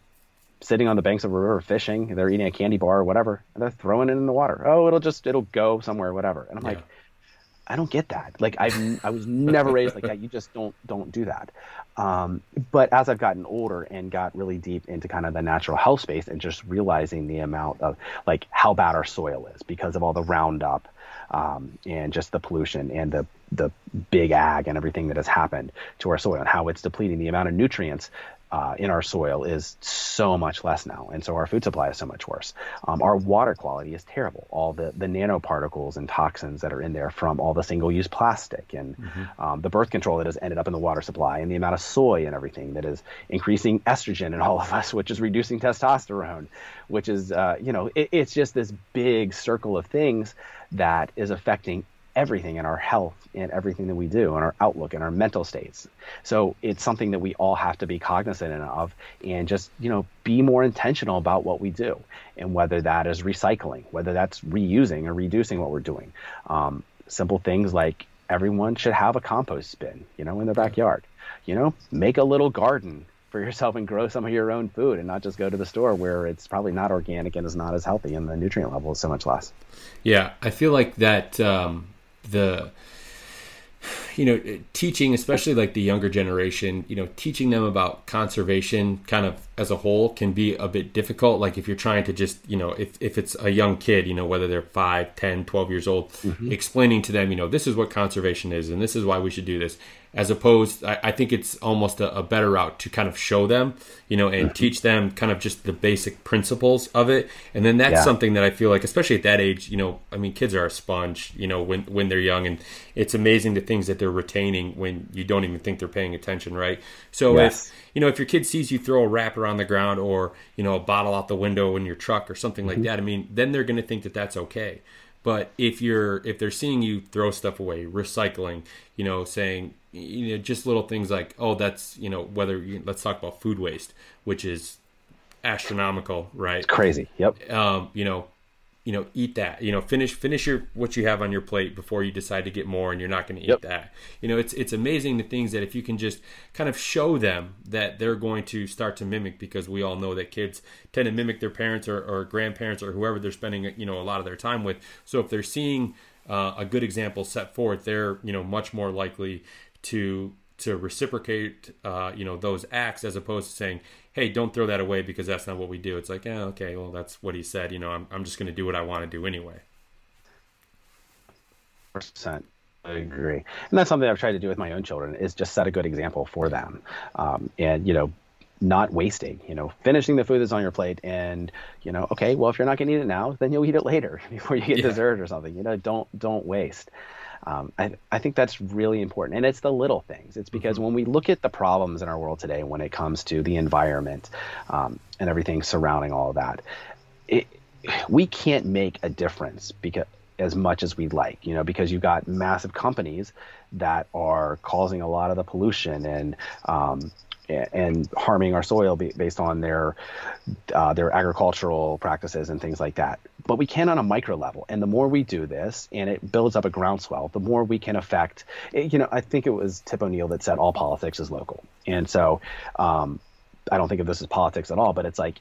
sitting on the banks of a river fishing, they're eating a candy bar or whatever, and they're throwing it in the water. Oh, it'll just it'll go somewhere, whatever. And I'm yeah. like, I don't get that. Like I've I was never raised like that. You just don't don't do that. Um, but as I've gotten older and got really deep into kind of the natural health space and just realizing the amount of like how bad our soil is because of all the Roundup um, and just the pollution and the the big ag and everything that has happened to our soil and how it's depleting the amount of nutrients uh, in our soil is so much less now, and so our food supply is so much worse. Um, our water quality is terrible. All the the nanoparticles and toxins that are in there from all the single use plastic and mm-hmm. um, the birth control that has ended up in the water supply, and the amount of soy and everything that is increasing estrogen in all of us, which is reducing testosterone, which is uh, you know it, it's just this big circle of things that is affecting everything in our health and everything that we do and our outlook and our mental states. So it's something that we all have to be cognizant of and just, you know, be more intentional about what we do and whether that is recycling, whether that's reusing or reducing what we're doing. Um, simple things like everyone should have a compost bin, you know, in their backyard. You know, make a little garden for yourself and grow some of your own food and not just go to the store where it's probably not organic and is not as healthy and the nutrient level is so much less. Yeah, I feel like that um, the you know teaching especially like the younger generation you know teaching them about conservation kind of as a whole can be a bit difficult like if you're trying to just you know if, if it's a young kid you know whether they're 5 10 12 years old mm-hmm. explaining to them you know this is what conservation is and this is why we should do this as opposed I, I think it's almost a, a, better route to kind of show them you know and mm-hmm. teach them kind of just the basic principles of it and then that's yeah. something that i feel like especially at that age you know i mean kids are a sponge you know when when they're young and it's amazing the things that they're retaining when you don't even think they're paying attention right so yes. if you know if your kid sees you throw a wrapper on the ground or you know a bottle out the window in your truck or something mm-hmm. like that i mean then they're going to think that that's okay but if you're if they're seeing you throw stuff away recycling you know saying you know just little things like oh that's you know whether you, let's talk about food waste which is astronomical right? It's crazy. Yep. Um, you know you know eat that. You know finish finish your what you have on your plate before you decide to get more and you're not going to eat yep. that. You know it's it's amazing the things that if you can just kind of show them that they're going to start to mimic because we all know that kids tend to mimic their parents or, or grandparents or whoever they're spending you know a lot of their time with. So if they're seeing uh, a good example set forth they're you know much more likely to to reciprocate uh, you know those acts as opposed to saying hey don't throw that away because that's not what we do it's like yeah okay well that's what he said you know i'm, I'm just going to do what i want to do anyway percent I agree, and that's something I've tried to do with my own children is just set a good example for them, um, and you know, not wasting. You know, finishing the food that's on your plate, and you know, okay, well, if you're not going to eat it now, then you'll eat it later before you get yeah. dessert or something. You know, don't don't waste. Um, I, I think that's really important. And it's the little things. It's because mm-hmm. when we look at the problems in our world today, when it comes to the environment um, and everything surrounding all of that, it, we can't make a difference because as much as we'd like, you know, because you've got massive companies that are causing a lot of the pollution and um, and harming our soil based on their uh, their agricultural practices and things like that. But we can on a micro level, and the more we do this, and it builds up a groundswell, the more we can affect. You know, I think it was Tip O'Neill that said all politics is local, and so um, I don't think of this as politics at all, but it's like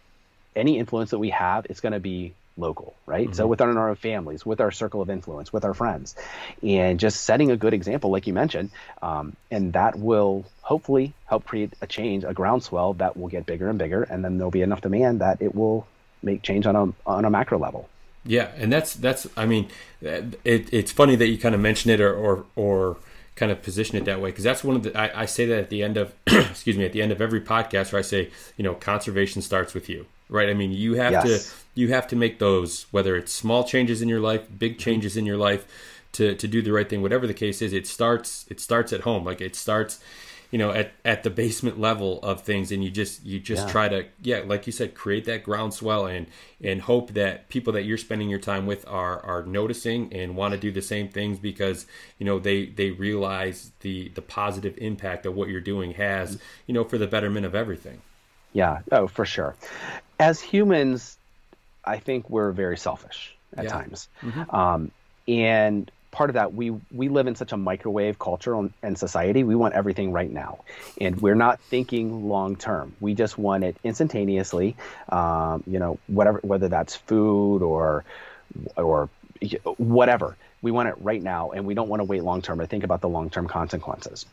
any influence that we have, it's going to be local, right? Mm-hmm. So within our own families, with our circle of influence, with our friends, and just setting a good example, like you mentioned, um, and that will hopefully help create a change, a groundswell that will get bigger and bigger, and then there'll be enough demand that it will make change on a on a macro level. Yeah, and that's that's I mean, it, it's funny that you kind of mention it or or, or kind of position it that way because that's one of the I, I say that at the end of excuse me at the end of every podcast where I say you know conservation starts with you right? I mean, you have yes. to you have to make those whether it's small changes in your life, big mm-hmm. changes in your life to to do the right thing, whatever the case is. It starts it starts at home. Like it starts you know at, at the basement level of things and you just you just Yeah. try to yeah like you said create that groundswell and and hope that people that you're spending your time with are are noticing and want to do the same things because you know they they realize the the positive impact that what you're doing has mm-hmm. you know for the betterment of everything Yeah. Oh, for sure. As humans, I think we're very selfish at Yeah. times, um, and part of that we we live in such a microwave culture and- and society. We want everything right now, and we're not thinking long term. We just want it instantaneously. Um, you know, whatever whether that's food or or whatever. We want it right now, and we don't want to wait long term or think about the long term consequences.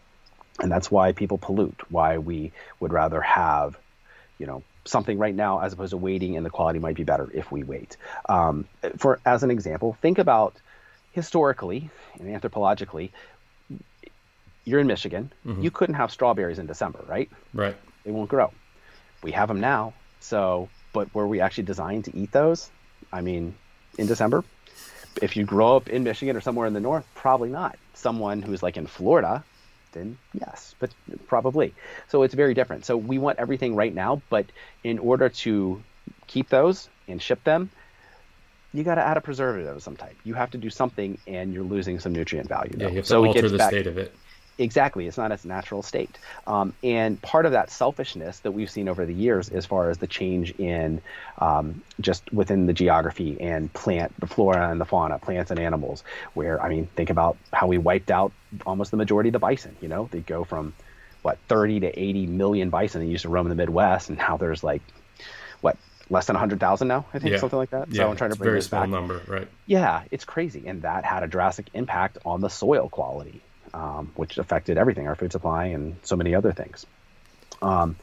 And that's why people pollute. Why we would rather have you know something right now as opposed to waiting and the quality might be better if we wait. Um, for as an example think about historically and anthropologically you're in michigan. You couldn't have strawberries in december right? Right. They won't grow. We have them now. So but were we actually designed to eat those? I mean in december? If you grow up in michigan or somewhere in the north probably not. Someone who's like in florida then yes, but probably. So it's very different. So we want everything right now, but in order to keep those and ship them, you got to add a preservative of some type. You have to do something, and you're losing some nutrient value. yeah though. you have to it alter the back- state of it exactly. It's not its natural state. Um, and part of that selfishness that we've seen over the years as far as the change in um, just within the geography and plant the flora and the fauna plants and animals where i mean think about how we wiped out almost the majority of the bison you know? They go from what 30 to 80 million bison that used to roam in the midwest and now there's like what less than 100000 now i think Yeah. something like that? Yeah. So i'm trying to it's bring very this small back. number right. Yeah, it's crazy, and that had a drastic impact on the soil quality, um, which affected everything, our food supply, and so many other things. Um,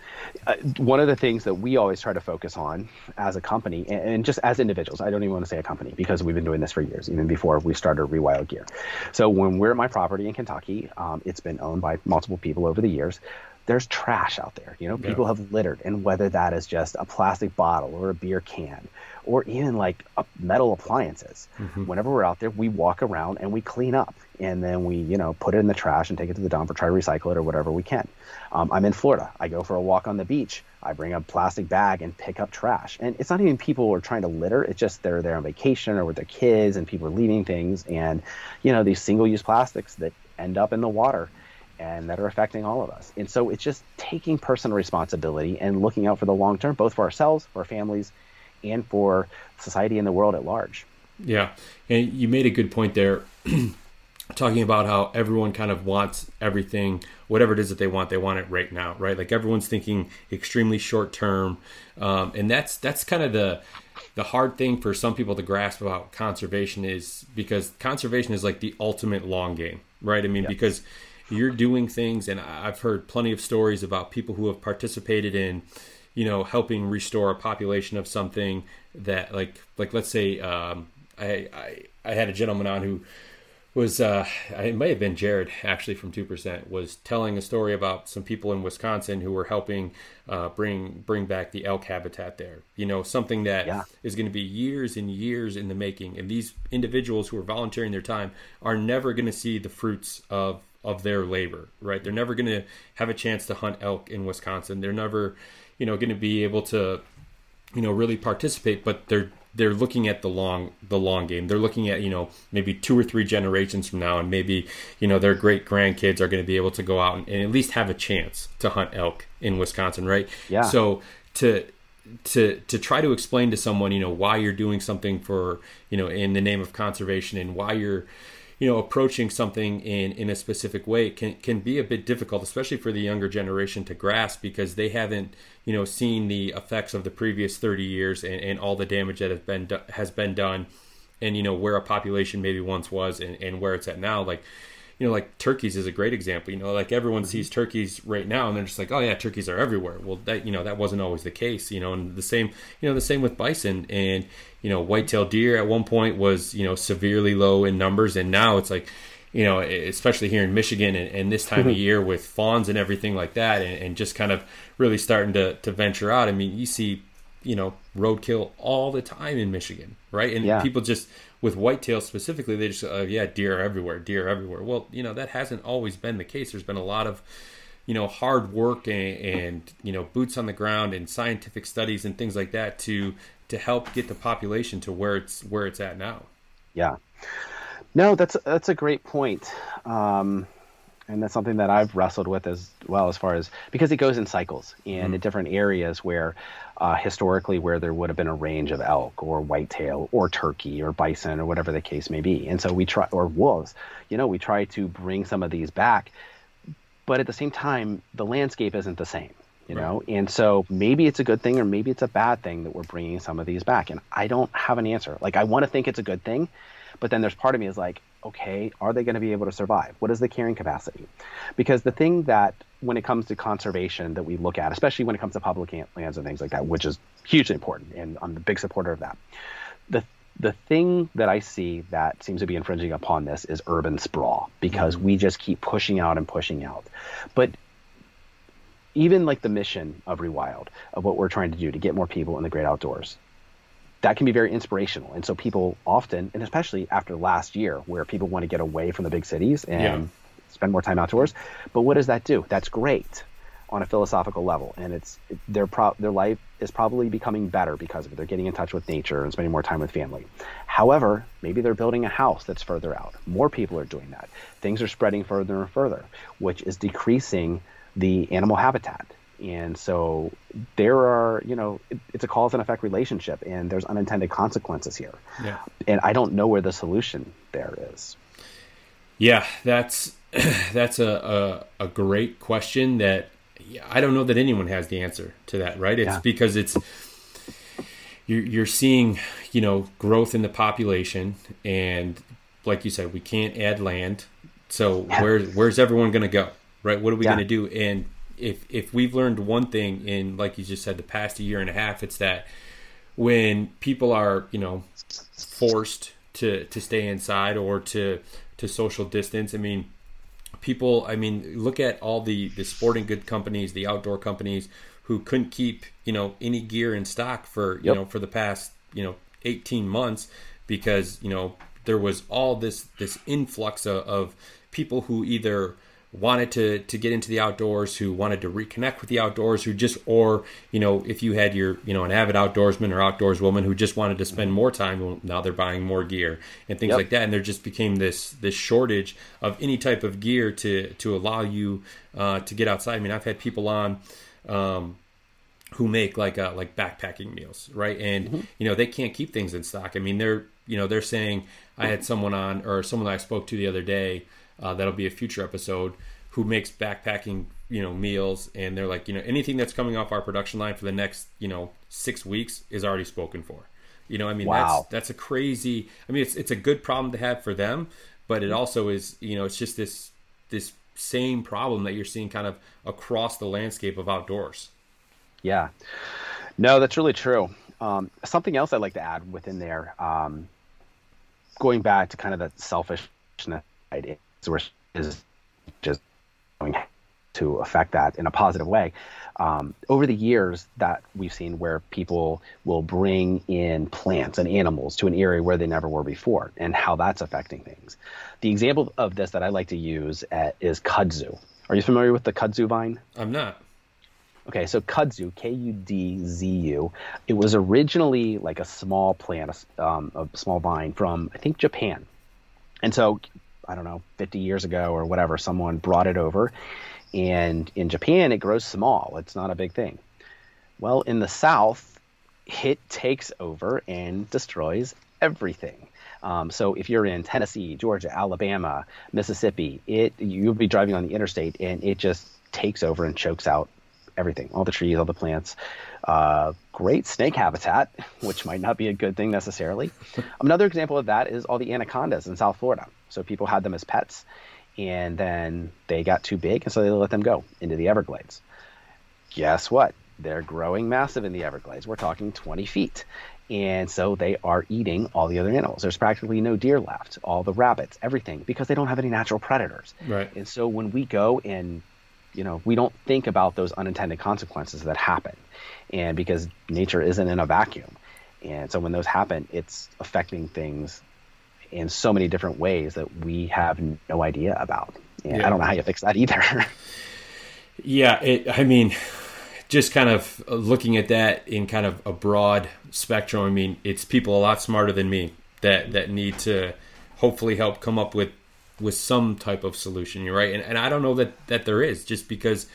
uh, one of the things that we always try to focus on as a company, and, and just as individuals, I don't even want to say a company because we've been doing this for years, even before we started Rewild Gear. So when we're at my property in Kentucky, um, it's been owned by multiple people over the years. There's trash out there. You know, people have littered, and whether that is just a plastic bottle or a beer can, or even like metal appliances. Whenever we're out there, we walk around and we clean up, and then we, you know, put it in the trash and take it to the dump or try to recycle it or whatever we can. Um, I'm in Florida. I go for a walk on the beach. I bring a plastic bag and pick up trash. And it's not even people who are trying to litter. It's just they're there on vacation or with their kids, and people are leaving things, and you know these single-use plastics that end up in the water and that are affecting all of us. And so it's just taking personal responsibility and looking out for the long term, both for ourselves, for our families, and for society and the world at large. Yeah, and you made a good point there, talking about how everyone kind of wants everything, whatever it is that they want, they want it right now, right? Like everyone's thinking extremely short term, um, and that's that's kind of the the hard thing for some people to grasp about conservation is because conservation is like the ultimate long game, right? I mean, because you're doing things, and I've heard plenty of stories about people who have participated in you know helping restore a population of something that like like let's say um, I, I I had a gentleman on who was uh it may have been Jared actually from two percent was telling a story about some people in Wisconsin who were helping uh, bring bring back the elk habitat there. You know something that is Yeah. going to be years and years in the making, and these individuals who are volunteering their time are never going to see the fruits of of their labor. Right? They're never going to have a chance to hunt elk in Wisconsin. They're never you know going to be able to you know really participate but they're they're looking at the long the long game they're looking at you know maybe two or three generations from now and maybe you know their great grandkids are going to be able to go out and, and at least have a chance to hunt elk in wisconsin right Yeah. so to to to try to explain to someone you know why you're doing something for you know in the name of conservation and why you're you know approaching something in in a specific way can can be a bit difficult especially for the younger generation to grasp because they haven't you know seen the effects of the previous 30 years and, and all the damage that has been has been done and you know where a population maybe once was and, and where it's at now. Like you know like turkeys is a great example you know like everyone mm-hmm. sees turkeys right now and they're just like oh yeah turkeys are everywhere. Well that you know that wasn't always the case you know and the same you know the same with bison and you know white-tailed deer at one point was you know severely low in numbers and now it's like you know especially here in michigan and, and this time of year with fawns and everything like that and, and just kind of really starting to, to venture out i mean you see you know roadkill all the time in michigan right? And Yeah. people just with whitetail specifically they just uh, yeah deer everywhere deer everywhere well you know that hasn't always been the case there's been a lot of you know hard work and, and you know boots on the ground and scientific studies and things like that to to help get the population to where it's where it's at now. Yeah. No, that's that's a great point. Um, and that's something that I've wrestled with as well as far as because it goes in cycles and mm. in different areas where uh, historically where there would have been a range of elk or whitetail or turkey or bison or whatever the case may be. And so we try or wolves, you know, we try to bring some of these back, but at the same time the landscape isn't the same you know? And so maybe it's a good thing or maybe it's a bad thing that we're bringing some of these back. And i don't have an answer. Like i want to think it's a good thing but then there's part of me is like okay are they going to be able to survive what is the carrying capacity because the thing that when it comes to conservation that we look at especially when it comes to public lands and things like that which is hugely important and i'm a big supporter of that the the thing that I see that seems to be infringing upon this is urban sprawl because mm-hmm. we just keep pushing out and pushing out. But even like the mission of Rewild, of what we're trying to do to get more people in the great outdoors, that can be very inspirational. And so people often, and especially after last year, where people want to get away from the big cities and yeah. spend more time outdoors. But what does that do? That's great on a philosophical level, and it's their pro- their life is probably becoming better because of it. They're getting in touch with nature and spending more time with family. However, maybe they're building a house that's further out. More people are doing that. Things are spreading further and further, which is decreasing the animal habitat. And so there are, you know, it, it's a cause and effect relationship, and there's unintended consequences here. Yeah. And I don't know where the solution there is. Yeah, that's that's a, a, a great question that I don't know that anyone has the answer to that. Right? It's yeah. because it's you're, you're seeing, you know, growth in the population, and like you said, we can't add land. So yeah. where where's everyone going to go? right? What are we yeah. going to do? And if if we've learned one thing in, like you just said, the past year and a half, it's that when people are, you know, forced to to stay inside or to to social distance. I mean, people. I mean, look at all the the sporting good companies, the outdoor companies who couldn't keep you know any gear in stock for you know for the past you know 18 months because you know there was all this this influx of, of people who either wanted to to get into the outdoors, who wanted to reconnect with the outdoors, who just or you know if you had your you know an avid outdoorsman or outdoors woman who just wanted to spend more time, well, now they're buying more gear and things yep. like that, and there just became this this shortage of any type of gear to to allow you uh, to get outside. I mean, I've had people on. Um, who make like uh, like backpacking meals, right? And mm-hmm. you know they can't keep things in stock. I mean, they're you know they're saying I had someone on or someone that I spoke to the other day uh, that'll be a future episode who makes backpacking you know meals. And they're like you know anything that's coming off our production line for the next you know six weeks is already spoken for. You know i mean wow. that's that's a crazy i mean it's it's a good problem to have for them but it also is you know it's just this this same problem that you're seeing kind of across the landscape of outdoors. Yeah. No that's really true. Um, something else i'd like to add within there um, going back to kind of the selfishness idea is just going to affect that in a positive way. Um, over the years that we've seen where people will bring in plants and animals to an area where they never were before and how that's affecting things. The example of this that I like to use at, is kudzu. Are you familiar with the kudzu vine? I'm not. Okay, so kudzu, K U D Z U, it was originally like a small plant, um, a small vine from, I think, Japan. And so I don't know, 50 years ago or whatever, someone brought it over. And in Japan, it grows small. It's not a big thing. Well, in the South, it takes over and destroys everything. Um, so if you're in Tennessee, Georgia, Alabama, Mississippi, it you'll be driving on the interstate and it just takes over and chokes out everything, all the trees, all the plants. Uh, great snake habitat, which might not be a good thing necessarily. Another example of that is all the anacondas in South Florida. So people had them as pets, and then they got too big, and so they let them go into the Everglades. Guess what? They're growing massive in the Everglades. We're talking 20 feet. And so they are eating all the other animals. There's practically no deer left, all the rabbits, everything, because they don't have any natural predators. Right. And so when we go and, you know, we don't think about those unintended consequences that happen. And because nature isn't in a vacuum. And so when those happen, it's affecting things in so many different ways that we have no idea about. And yeah. I don't know how you fix that either. Yeah, it, I mean, just kind of looking at that in kind of a broad spectrum. I mean, it's people a lot smarter than me that that need to hopefully help come up with with some type of solution. You're right, and, and I don't know that that there is just because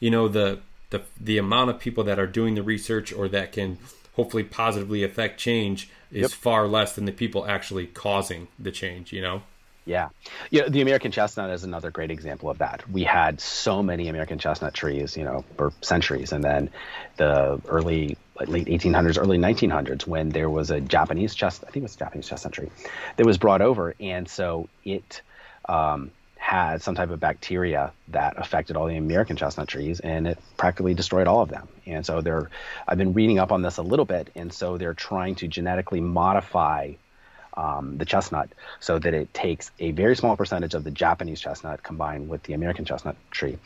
you know the the the amount of people that are doing the research or that can hopefully positively affect change is yep. far less than the people actually causing the change. You know. Yeah. Yeah, the American chestnut is another great example of that. We had so many American chestnut trees, you know, for centuries. And then the early, late 1800s, early 1900s, when there was a Japanese chestnut, I think it was a Japanese chestnut tree, that was brought over. And so it um, had some type of bacteria that affected all the American chestnut trees and it practically destroyed all of them. And so they're, I've been reading up on this a little bit. And so they're trying to genetically modify um, the chestnut so that it takes a very small percentage of the Japanese chestnut combined with the American chestnut tree.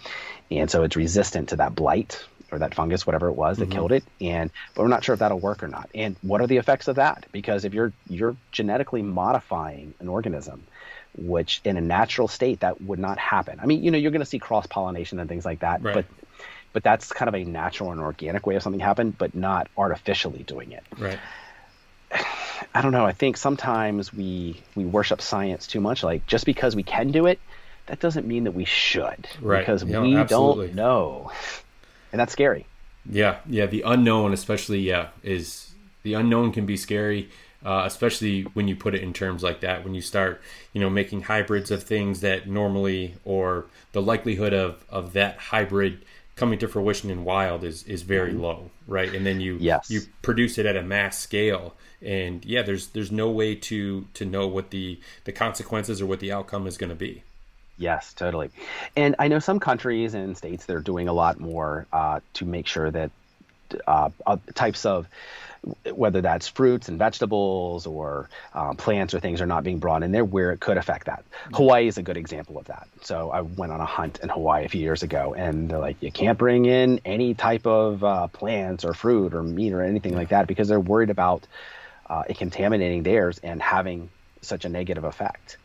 And so it's resistant to that blight or that fungus, whatever it was that mm-hmm. killed it. And but we're not sure if that'll work or not. And what are the effects of that? Because if you're you're genetically modifying an organism, which in a natural state that would not happen. I mean, you know, you're going to see cross pollination and things like that, right. but but that's kind of a natural and organic way of something happen, but not artificially doing it. Right. I don't know. I think sometimes we we worship science too much. Like just because we can do it, that doesn't mean that we should. Right. Because we don't know, and that's scary. Yeah, yeah. The unknown, especially, yeah, is the unknown can be scary. Uh, especially when you put it in terms like that. When you start, you know, making hybrids of things that normally, or the likelihood of of that hybrid coming to fruition in wild is is very mm-hmm. low, right? And then you yes. you produce it at a mass scale and yeah there's there's no way to to know what the the consequences or what the outcome is going to be yes totally and i know some countries and states they're doing a lot more uh, to make sure that uh, uh, types of whether that's fruits and vegetables or um, plants or things are not being brought in there where it could affect that. Hawaii is a good example of that. So I went on a hunt in Hawaii a few years ago, and they're like, you can't bring in any type of uh, plants or fruit or meat or anything like that because they're worried about uh, it contaminating theirs and having such a negative effect.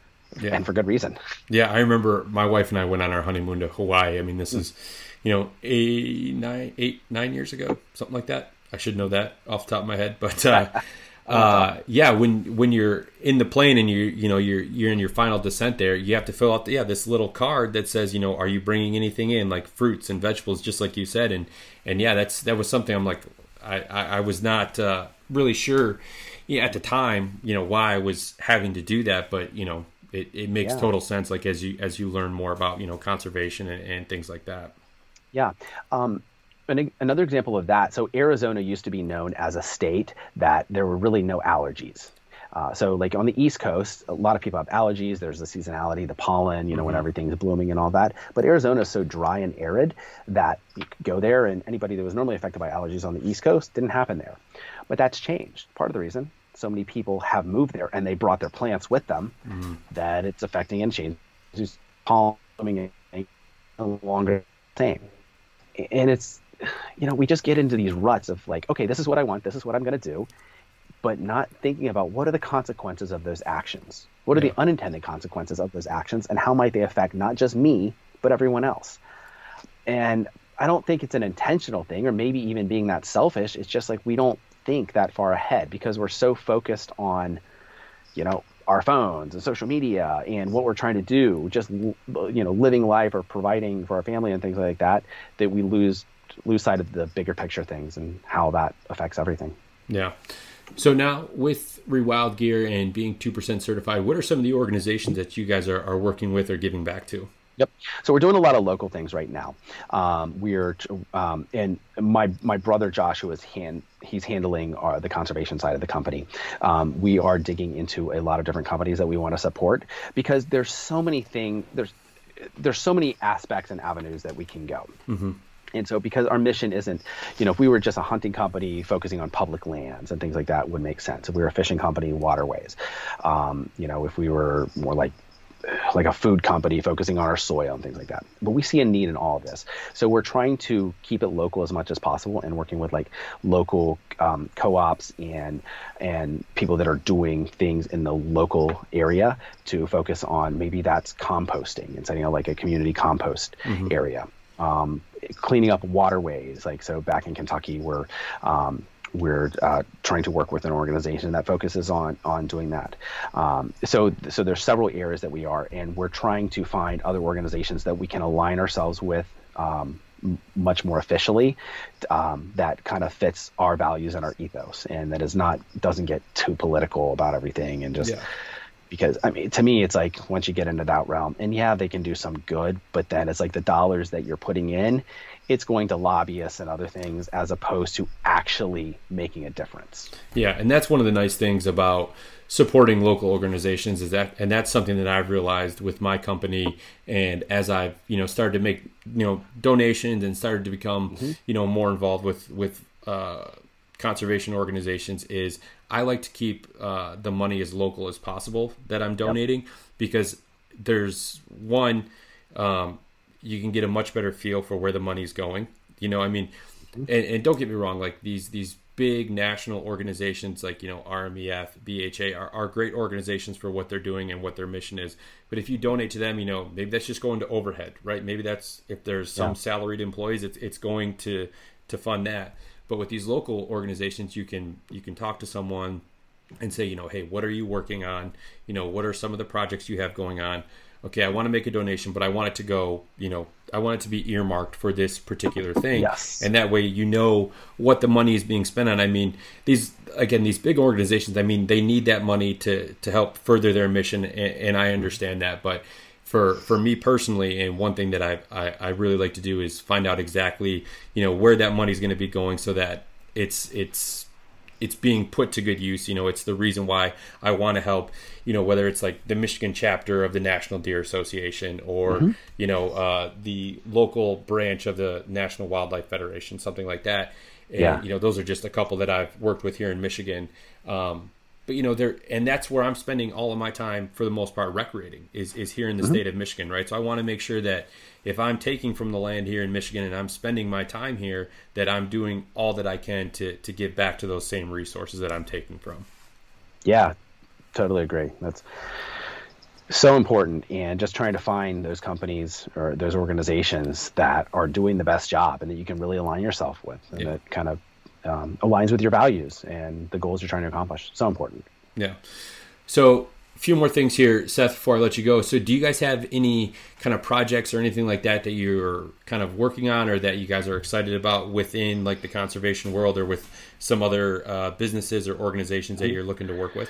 Yeah. And for good reason. Yeah, I remember my wife and I went on our honeymoon to Hawaii. I mean, this is, you know, eight, nine, eight, nine years ago, something like that. I should know that off the top of my head, but uh, uh, yeah, when when you're in the plane and you you know you're you're in your final descent there, you have to fill out the, yeah this little card that says you know are you bringing anything in like fruits and vegetables, just like you said, and and yeah, that's that was something I'm like I I, I was not uh, really sure yeah, at the time, you know, why I was having to do that, but you know, it, it makes yeah. total sense. Like as you as you learn more about you know conservation and, and things like that. Yeah. Um, an, another example of that. So Arizona used to be known as a state that there were really no allergies. Uh, so, like on the East Coast, a lot of people have allergies. There's the seasonality, the pollen, you know, mm-hmm. when everything's blooming and all that. But Arizona is so dry and arid that you could go there, and anybody that was normally affected by allergies on the East Coast didn't happen there. But that's changed. Part of the reason so many people have moved there and they brought their plants with them mm-hmm. that it's affecting and changing pollen no longer the same. And it's, you know, we just get into these ruts of like, okay, this is what I want, this is what I'm going to do, but not thinking about what are the consequences of those actions? What are yeah. the unintended consequences of those actions, and how might they affect not just me, but everyone else? And I don't think it's an intentional thing, or maybe even being that selfish. It's just like we don't think that far ahead because we're so focused on, you know, our phones and social media and what we're trying to do, just you know, living life or providing for our family and things like that, that we lose lose sight of the bigger picture things and how that affects everything. Yeah. So now with Rewild Gear and being two percent certified, what are some of the organizations that you guys are, are working with or giving back to? Yep. So we're doing a lot of local things right now. Um, we're um, and my my brother Joshua is hand he's handling our, the conservation side of the company. Um, we are digging into a lot of different companies that we want to support because there's so many things there's there's so many aspects and avenues that we can go. Mm-hmm. And so, because our mission isn't, you know, if we were just a hunting company focusing on public lands and things like that, would make sense. If we were a fishing company, waterways. Um, you know, if we were more like like a food company focusing on our soil and things like that. But we see a need in all of this. So we're trying to keep it local as much as possible and working with like local um, co-ops and and people that are doing things in the local area to focus on maybe that's composting and setting up like a community compost mm-hmm. area. Um, cleaning up waterways. Like so, back in Kentucky, we're um, we're uh, trying to work with an organization that focuses on on doing that. Um, so so there's several areas that we are, and we're trying to find other organizations that we can align ourselves with. Um, much more officially um, that kind of fits our values and our ethos and that is not doesn't get too political about everything and just yeah because I mean, to me, it's like once you get into that realm, and yeah, they can do some good, but then it's like the dollars that you're putting in, it's going to lobbyists and other things as opposed to actually making a difference. Yeah, and that's one of the nice things about supporting local organizations is that and that's something that I've realized with my company and as I've you know started to make you know donations and started to become mm-hmm. you know more involved with with uh, conservation organizations is I like to keep uh, the money as local as possible that I'm donating yep. because there's one, um, you can get a much better feel for where the money's going. You know, I mean, mm-hmm. and, and, don't get me wrong, like these these big national organizations like you know RMEF, BHA are, are great organizations for what they're doing and what their mission is. But if you donate to them, you know maybe that's just going to overhead, right? Maybe that's if there's some yeah. salaried employees, it's it's going to to fund that. But with these local organizations, you can you can talk to someone and say, you know, hey, what are you working on? You know, what are some of the projects you have going on? Okay, I want to make a donation, but I want it to go, you know, I want it to be earmarked for this particular thing. Yes. And that way you know what the money is being spent on. I mean, these again, these big organizations, I mean, they need that money to to help further their mission and, and I understand that, but for for me personally, and one thing that I, I, I really like to do is find out exactly you know where that money is going to be going, so that it's it's it's being put to good use. You know, it's the reason why I want to help. You know, whether it's like the Michigan chapter of the National Deer Association or mm-hmm. you know uh, the local branch of the National Wildlife Federation, something like that. And, yeah. You know, those are just a couple that I've worked with here in Michigan. Um, but you know there and that's where i'm spending all of my time for the most part recreating is is here in the mm-hmm. state of michigan right so i want to make sure that if i'm taking from the land here in michigan and i'm spending my time here that i'm doing all that i can to to give back to those same resources that i'm taking from yeah totally agree that's so important and just trying to find those companies or those organizations that are doing the best job and that you can really align yourself with and yeah. that kind of um, aligns with your values and the goals you're trying to accomplish. So important. Yeah. So a few more things here, Seth, before I let you go. So do you guys have any kind of projects or anything like that that you're kind of working on or that you guys are excited about within like the conservation world or with some other uh, businesses or organizations that you're looking to work with?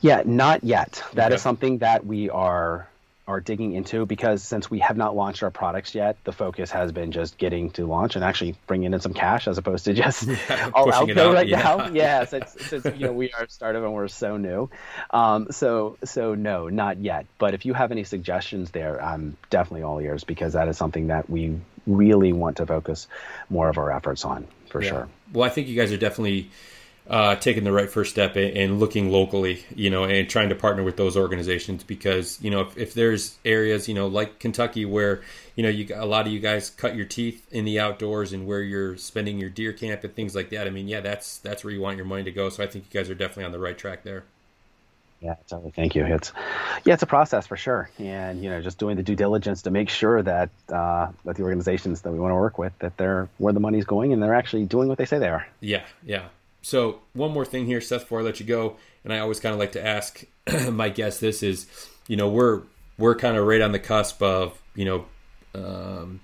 Yeah, not yet. That okay. is something that we are are digging into because since we have not launched our products yet, the focus has been just getting to launch and actually bringing in some cash as opposed to just yeah, all out there right yeah. now. Yes, it's, you know we are a startup and we're so new. Um, so so no, not yet. But if you have any suggestions there, I'm definitely all ears because that is something that we really want to focus more of our efforts on for yeah. sure. Well, I think you guys are definitely uh, taking the right first step and looking locally, you know, and trying to partner with those organizations because, you know, if, if there's areas, you know, like Kentucky where, you know, you a lot of you guys cut your teeth in the outdoors and where you're spending your deer camp and things like that. I mean, yeah, that's that's where you want your money to go. So I think you guys are definitely on the right track there. Yeah, totally. Thank you. It's yeah, it's a process for sure, and you know, just doing the due diligence to make sure that uh, that the organizations that we want to work with that they're where the money's going and they're actually doing what they say they are. Yeah, yeah. So one more thing here, Seth, before I let you go, and I always kind of like to ask my guests this is, you know, we're we're kind of right on the cusp of you know um,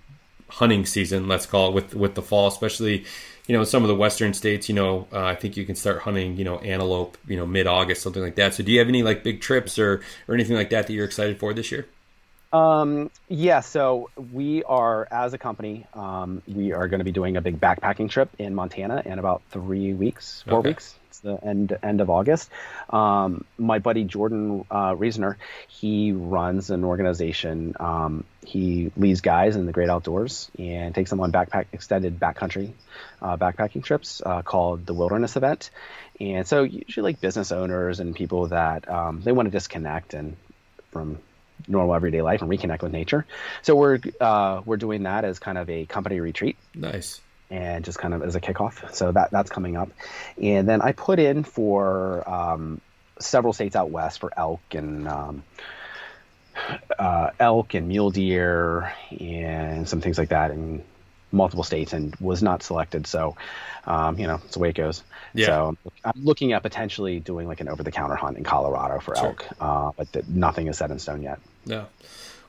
hunting season, let's call it, with with the fall, especially you know some of the western states. You know, uh, I think you can start hunting, you know, antelope, you know, mid August, something like that. So, do you have any like big trips or or anything like that that you're excited for this year? Um, yeah, so we are, as a company, um, we are going to be doing a big backpacking trip in Montana in about three weeks, four okay. weeks. It's the end end of August. Um, my buddy Jordan uh, Reasoner, he runs an organization. Um, he leads guys in the great outdoors and takes them on backpack extended backcountry uh, backpacking trips uh, called the Wilderness Event. And so usually like business owners and people that um, they want to disconnect and from normal everyday life and reconnect with nature. So we're uh, we're doing that as kind of a company retreat. Nice. And just kind of as a kickoff. So that that's coming up, and then I put in for um, several states out west for elk and. Um, uh, elk and mule deer and some things like that, and multiple states and was not selected. So, um, you know, it's the way it goes. Yeah. So I'm looking at potentially doing like an over-the-counter hunt in Colorado for Sure. elk, uh, but th- nothing is set in stone yet. Yeah.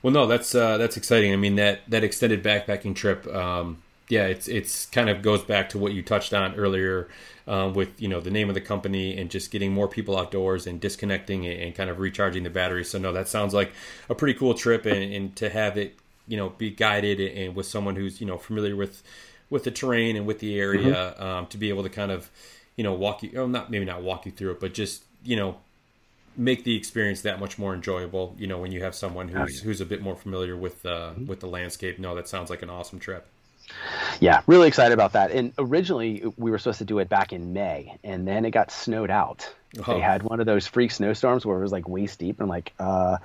Well, no, that's uh, that's exciting. I mean that that extended backpacking trip. Um, yeah, it's it's kind of goes back to what you touched on earlier um, with you know the name of the company and just getting more people outdoors and disconnecting and, and kind of recharging the battery. So no, that sounds like a pretty cool trip, and, and to have it you know be guided and with someone who's you know familiar with with the terrain and with the area um, to be able to kind of you know walk you, oh, not maybe not walk you through it, but just you know make the experience that much more enjoyable. You know, when you have someone who's who's a bit more familiar with uh, with the landscape. No, that sounds like an awesome trip. Yeah, really excited about that. And originally we were supposed to do it back in May, and then it got snowed out. Oh. They had one of those freak snowstorms where it was like waist deep, and like, uh,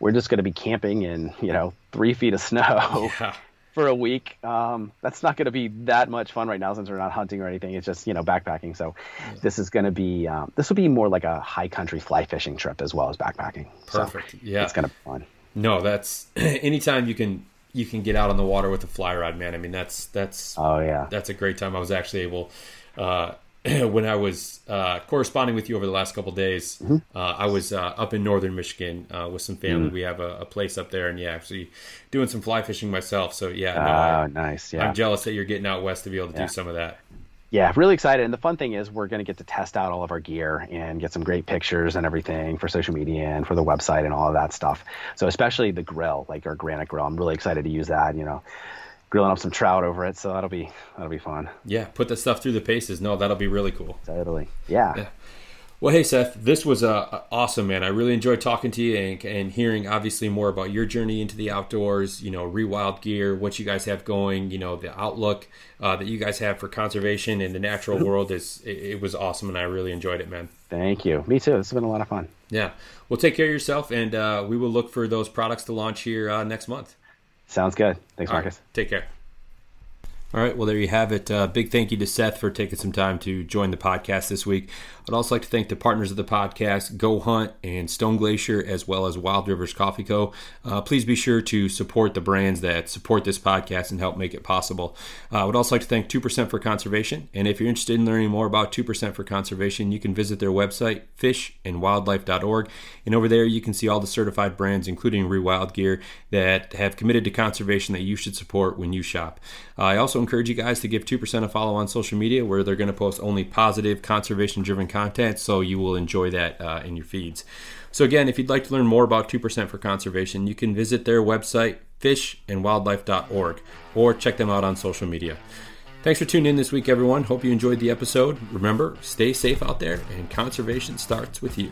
we're just going to be camping in you know three feet of snow Yeah, for a week. Um, that's not going to be that much fun right now since we're not hunting or anything. It's just you know backpacking. So this is going to be um, this will be more like a high country fly fishing trip as well as backpacking. So perfect. Yeah, it's going to be fun. no, that's anytime you can you can get out on the water with a fly rod, man. I mean, that's that's Oh yeah. that's a great time. I was actually able, uh, when I was uh, corresponding with you over the last couple days, Mm-hmm. uh, I was uh, up in northern Michigan uh, with some family. Mm. We have a, a place up there, and yeah, actually doing some fly fishing myself. So yeah, no, I, Oh, nice. Yeah. I'm jealous that you're getting out west to be able to Yeah. do some of that. Yeah, really excited. And the fun thing is, we're going to get to test out all of our gear and get some great pictures and everything for social media and for the website and all of that stuff. So, especially the grill, like our granite grill, I'm really excited to use that. You know, grilling up some trout over it. So that'll be that'll be fun. Yeah, put the stuff through the paces. No, that'll be really cool. Totally. Yeah. Yeah. Well, hey Seth, this was uh, awesome, man. I really enjoyed talking to you and, and hearing obviously more about your journey into the outdoors. You know, Rewild Gear, what you guys have going. You know, the outlook uh, that you guys have for conservation in the natural world is it, it was awesome, and I really enjoyed it, man. Thank you. Me too. This has been a lot of fun. Yeah. Well, take care of yourself, and uh, we will look for those products to launch here uh, next month. Sounds good. Thanks, All right, Marcus. take care. All right. Well, there you have it. Uh, big thank you to Seth for taking some time to join the podcast this week. I'd also like to thank the partners of the podcast, Go Hunt and Stone Glacier, as well as Wild Rivers Coffee Co. Uh, please be sure to support the brands that support this podcast and help make it possible. Uh, I would also like to thank 2% for Conservation. And if you're interested in learning more about 2% for Conservation, you can visit their website, fishandwildlife.org. And over there, you can see all the certified brands, including Rewild Gear, that have committed to conservation that you should support when you shop. Uh, I also encourage you guys to give 2% a follow on social media where they're going to post only positive, conservation driven content, so you will enjoy that uh, in your feeds. So, again, if you'd like to learn more about 2% for Conservation, you can visit their website, fishandwildlife.org, or check them out on social media. Thanks for tuning in this week, everyone. Hope you enjoyed the episode. Remember, stay safe out there, and conservation starts with you.